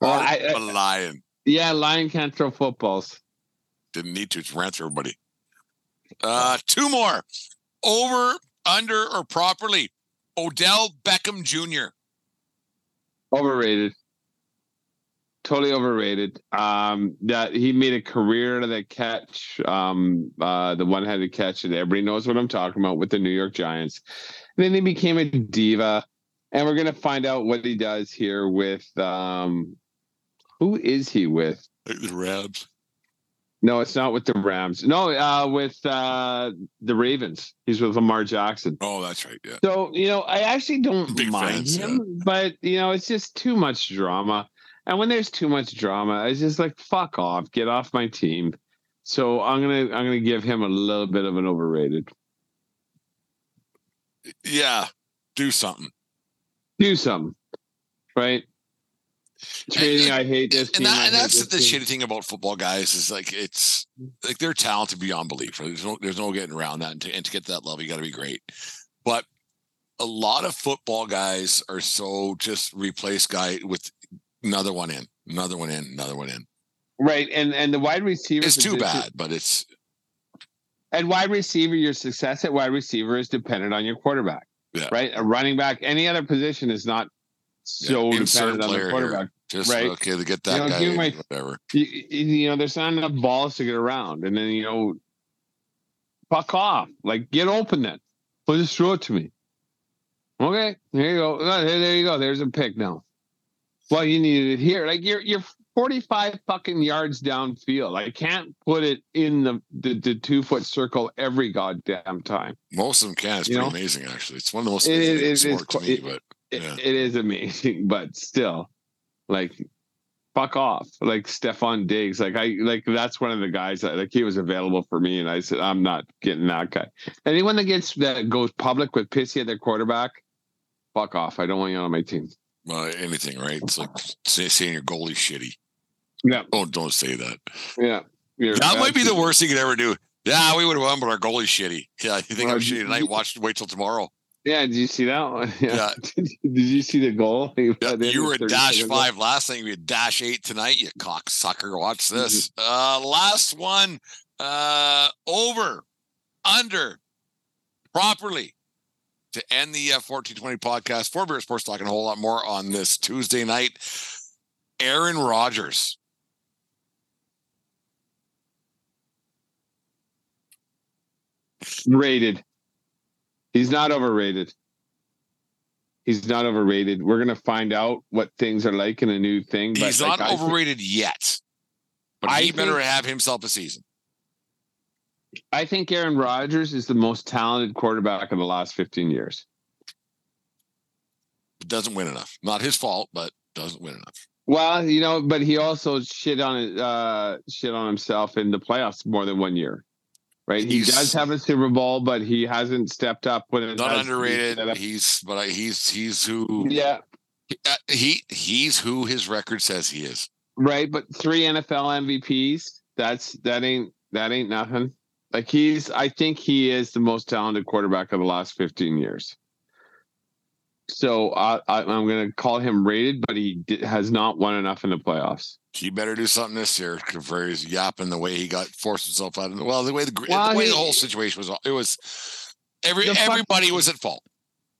Well, Heart I- of a lion. Yeah, Lion can't throw footballs. Didn't need to. It's ran through everybody. Uh, two more. Over, under, or properly. Odell Beckham Jr. Overrated. Totally overrated. Um, that he made a career out of that catch, um, uh, the one-handed catch, and everybody knows what I'm talking about with the New York Giants. And then he became a diva, and we're gonna find out what he does here with um, who is he with? The Rams. No, it's not with the Rams. No, uh, with uh, the Ravens. He's with Lamar Jackson. Oh, that's right. Yeah. So, you know, I actually don't Big mind fans, him, but you know, it's just too much drama. And when there's too much drama, it's just like fuck off, get off my team. So I'm gonna I'm gonna give him a little bit of an overrated. Yeah. Do something. Do something, right? Trading, I hate this and, team. I that, and that's the team. shitty thing about football guys is like it's like they're talented beyond belief. There's no there's no getting around that, and to, and to get to that level, you got to be great. But a lot of football guys are so just replace guy with another one in, another one in, another one in. Right, and and the wide receiver It's too bad, but it's And wide receiver, your success at wide receiver is dependent on your quarterback. Yeah. Right, a running back, any other position is not so Yeah, dependent on the player here. quarterback. just Right. okay to get that know, guy, give in, my- whatever. you, you know, there's not enough balls to get around, and then you know, fuck off. Like get open then. Well, just throw it to me. Okay, there you go. There, there you go. There's a pick now. Well, you needed it here. Like you're you're 45 fucking yards downfield. I can't put it in the the, the two foot circle every goddamn time. Most of them can. It's You pretty know? amazing, actually. It's one of the most It amazing is- it is sport to me. it- but Yeah. it is amazing, but still, like, fuck off. Like Stefon Diggs, like I like that's one of the guys that like he was available for me, and I said I'm not getting that guy. Anyone that gets that goes public with pissy at their quarterback, fuck off. I don't want you on my team. uh, anything, right? It's like say, saying your goalie's shitty. Yeah, Oh, don't say that. yeah. You're- That might be the worst thing you could ever do. Yeah, we would have won, but our goalie's shitty. Yeah, you think Well, I'm shitty tonight? Watch, wait till tomorrow. Yeah, did you see that one? Yeah. Yeah. did you see the goal? Yeah, you were at 30 dash five last night. We had dash eight tonight. You cocksucker. Watch Mm-hmm. this. Uh, last one. Uh, over, under, properly to end the uh, 1420 podcast. Four Beer Sports talking a whole lot more on this Tuesday night. Aaron Rodgers. Rated. He's not overrated. He's not overrated. We're gonna find out what things are like in a new thing. But He's like, not I think- overrated yet, but I he better think- have himself a season. I think Aaron Rodgers is the most talented quarterback in the last 15 years. Doesn't win enough. Not his fault, but doesn't win enough. Well, you know, but he also shit on it, uh, shit on himself in the playoffs more than one year. Right? He does have a Super Bowl, but he hasn't stepped up when it Not has to underrated. He's but I- he's he's who Yeah, uh, he he's who his record says he is. right. But three NFL MVPs. That's that ain't that ain't nothing. Like he's, I think he is the most talented quarterback of the last 15 years. So I, I, I'm going to call him rated, but he di- has not won enough in the playoffs. He better do something this year for his yapping the way he got forced himself out of the well, the way the, Well, the way he- the whole situation was. It was every The fuck- everybody was at fault.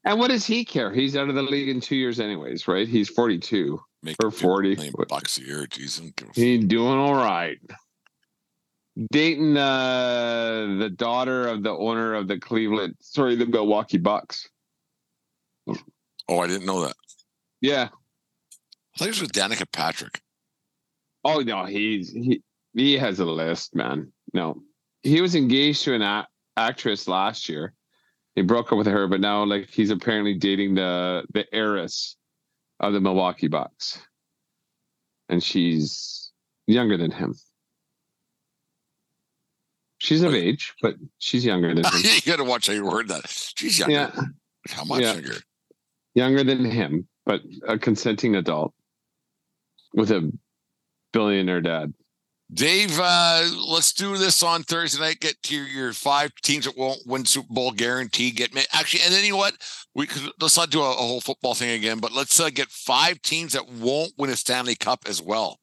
And what does he care? He's out of the league in two years, anyways, right? He's 42 Make or 40. million bucks a year. Jeez, I don't give a He's doing all right. Dating uh, the daughter of the owner of the Cleveland, sorry, the Milwaukee Bucks. Oh, I didn't know that. Yeah. I think it was with Danica Patrick. Oh no, he's he he has a list, man. No, he was engaged to an a- actress last year. He broke up with her, but now like he's apparently dating the the heiress of the Milwaukee Bucks, and she's younger than him. She's of age, but she's younger than him. you got to watch how you word that. She's younger. yeah, How much Yeah. younger? Younger than him, but a consenting adult with a billionaire dad. Dave, uh, let's do this on Thursday night. Get to your, your five teams that won't win Super Bowl guarantee. Get me actually, and then you know what? We could let's not do a, a whole football thing again, but let's uh, get five teams that won't win a Stanley Cup as well.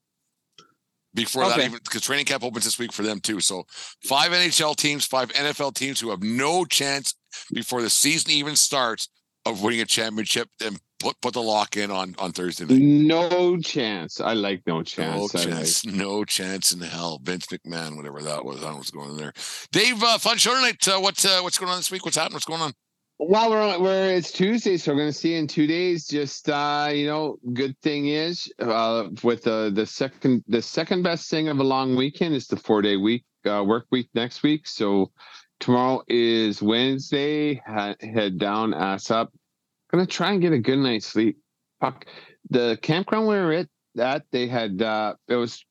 Before that, even because training camp opens this week for them too. So five NHL teams, five NFL teams who have no chance before the season even starts of winning a championship, and put put the lock in on on Thursday night. No chance. I like no No chance. Like- no chance in hell. Vince McMahon, whatever that was, I don't know what's going on there. Dave, uh, fun show tonight. Uh, what uh, what's going on this week? What's happening? What's going on? Well, we're on, we're it's Tuesday, so we're going to see in two days. Just uh, you know, good thing is uh, with the the second the second best thing of a long weekend is the four day week uh, work week next week. So tomorrow is Wednesday. Head down, ass up. Gonna try and get a good night's sleep. Fuck the campground we were at. That they had uh, it was.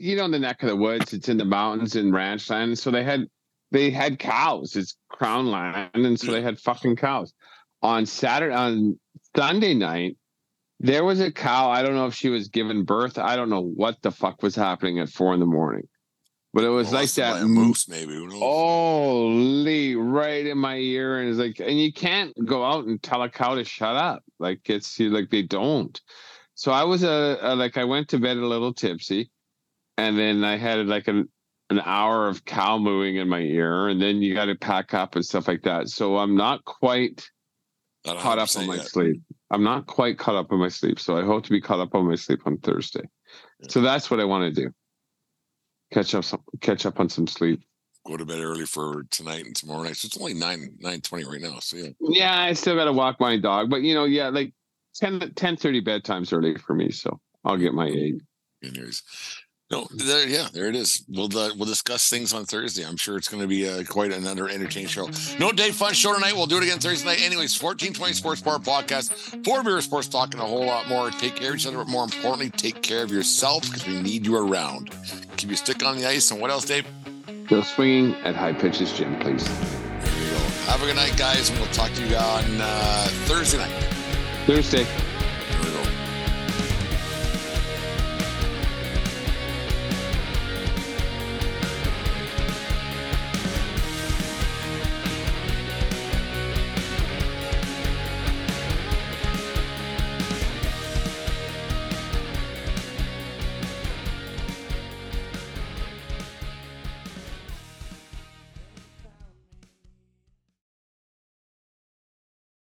You know, in the neck of the woods, it's in the mountains in ranch land. So they had they had cows. It's crown land, and so they had fucking cows. On Saturday, on Sunday night, there was a cow. I don't know if she was giving birth. I don't know what the fuck was happening at four in the morning, but it was like that. moose, maybe. Holy, right in my ear, and it's like, and you can't go out and tell a cow to shut up. Like it's like they don't. So I was a, a like I went to bed a little tipsy, and then I had like an an hour of cow mooing in my ear, and then you got to pack up and stuff like that. So I'm not quite Not caught up on my yet. sleep. I'm not quite caught up on my sleep, so I hope to be caught up on my sleep on Thursday. So that's what I want to do. Catch up, some, catch up on some sleep. Go to bed early for tonight and tomorrow night. So it's only nine nine twenty right now. So yeah, Yeah, I still got to walk my dog, but you know, yeah, like 10, 10 30 bedtime's early for me, so I'll get my mm-hmm. eight. anyways. No, there, yeah, there it is. We'll uh, we'll discuss things on Thursday. I'm sure it's going to be uh, quite another entertaining show. No day fun show tonight. We'll do it again Thursday night. Anyways, 1420 Sports Bar Podcast, Four Beer Sports Talk, and a whole lot more. Take care of each other, but more importantly, take care of yourself because we need you around. Keep your stick on the ice. And what else, Dave? Go swinging at high pitches, Jim, please. There you go. Have a good night, guys, and we'll talk to you on uh, Thursday night. Thursday.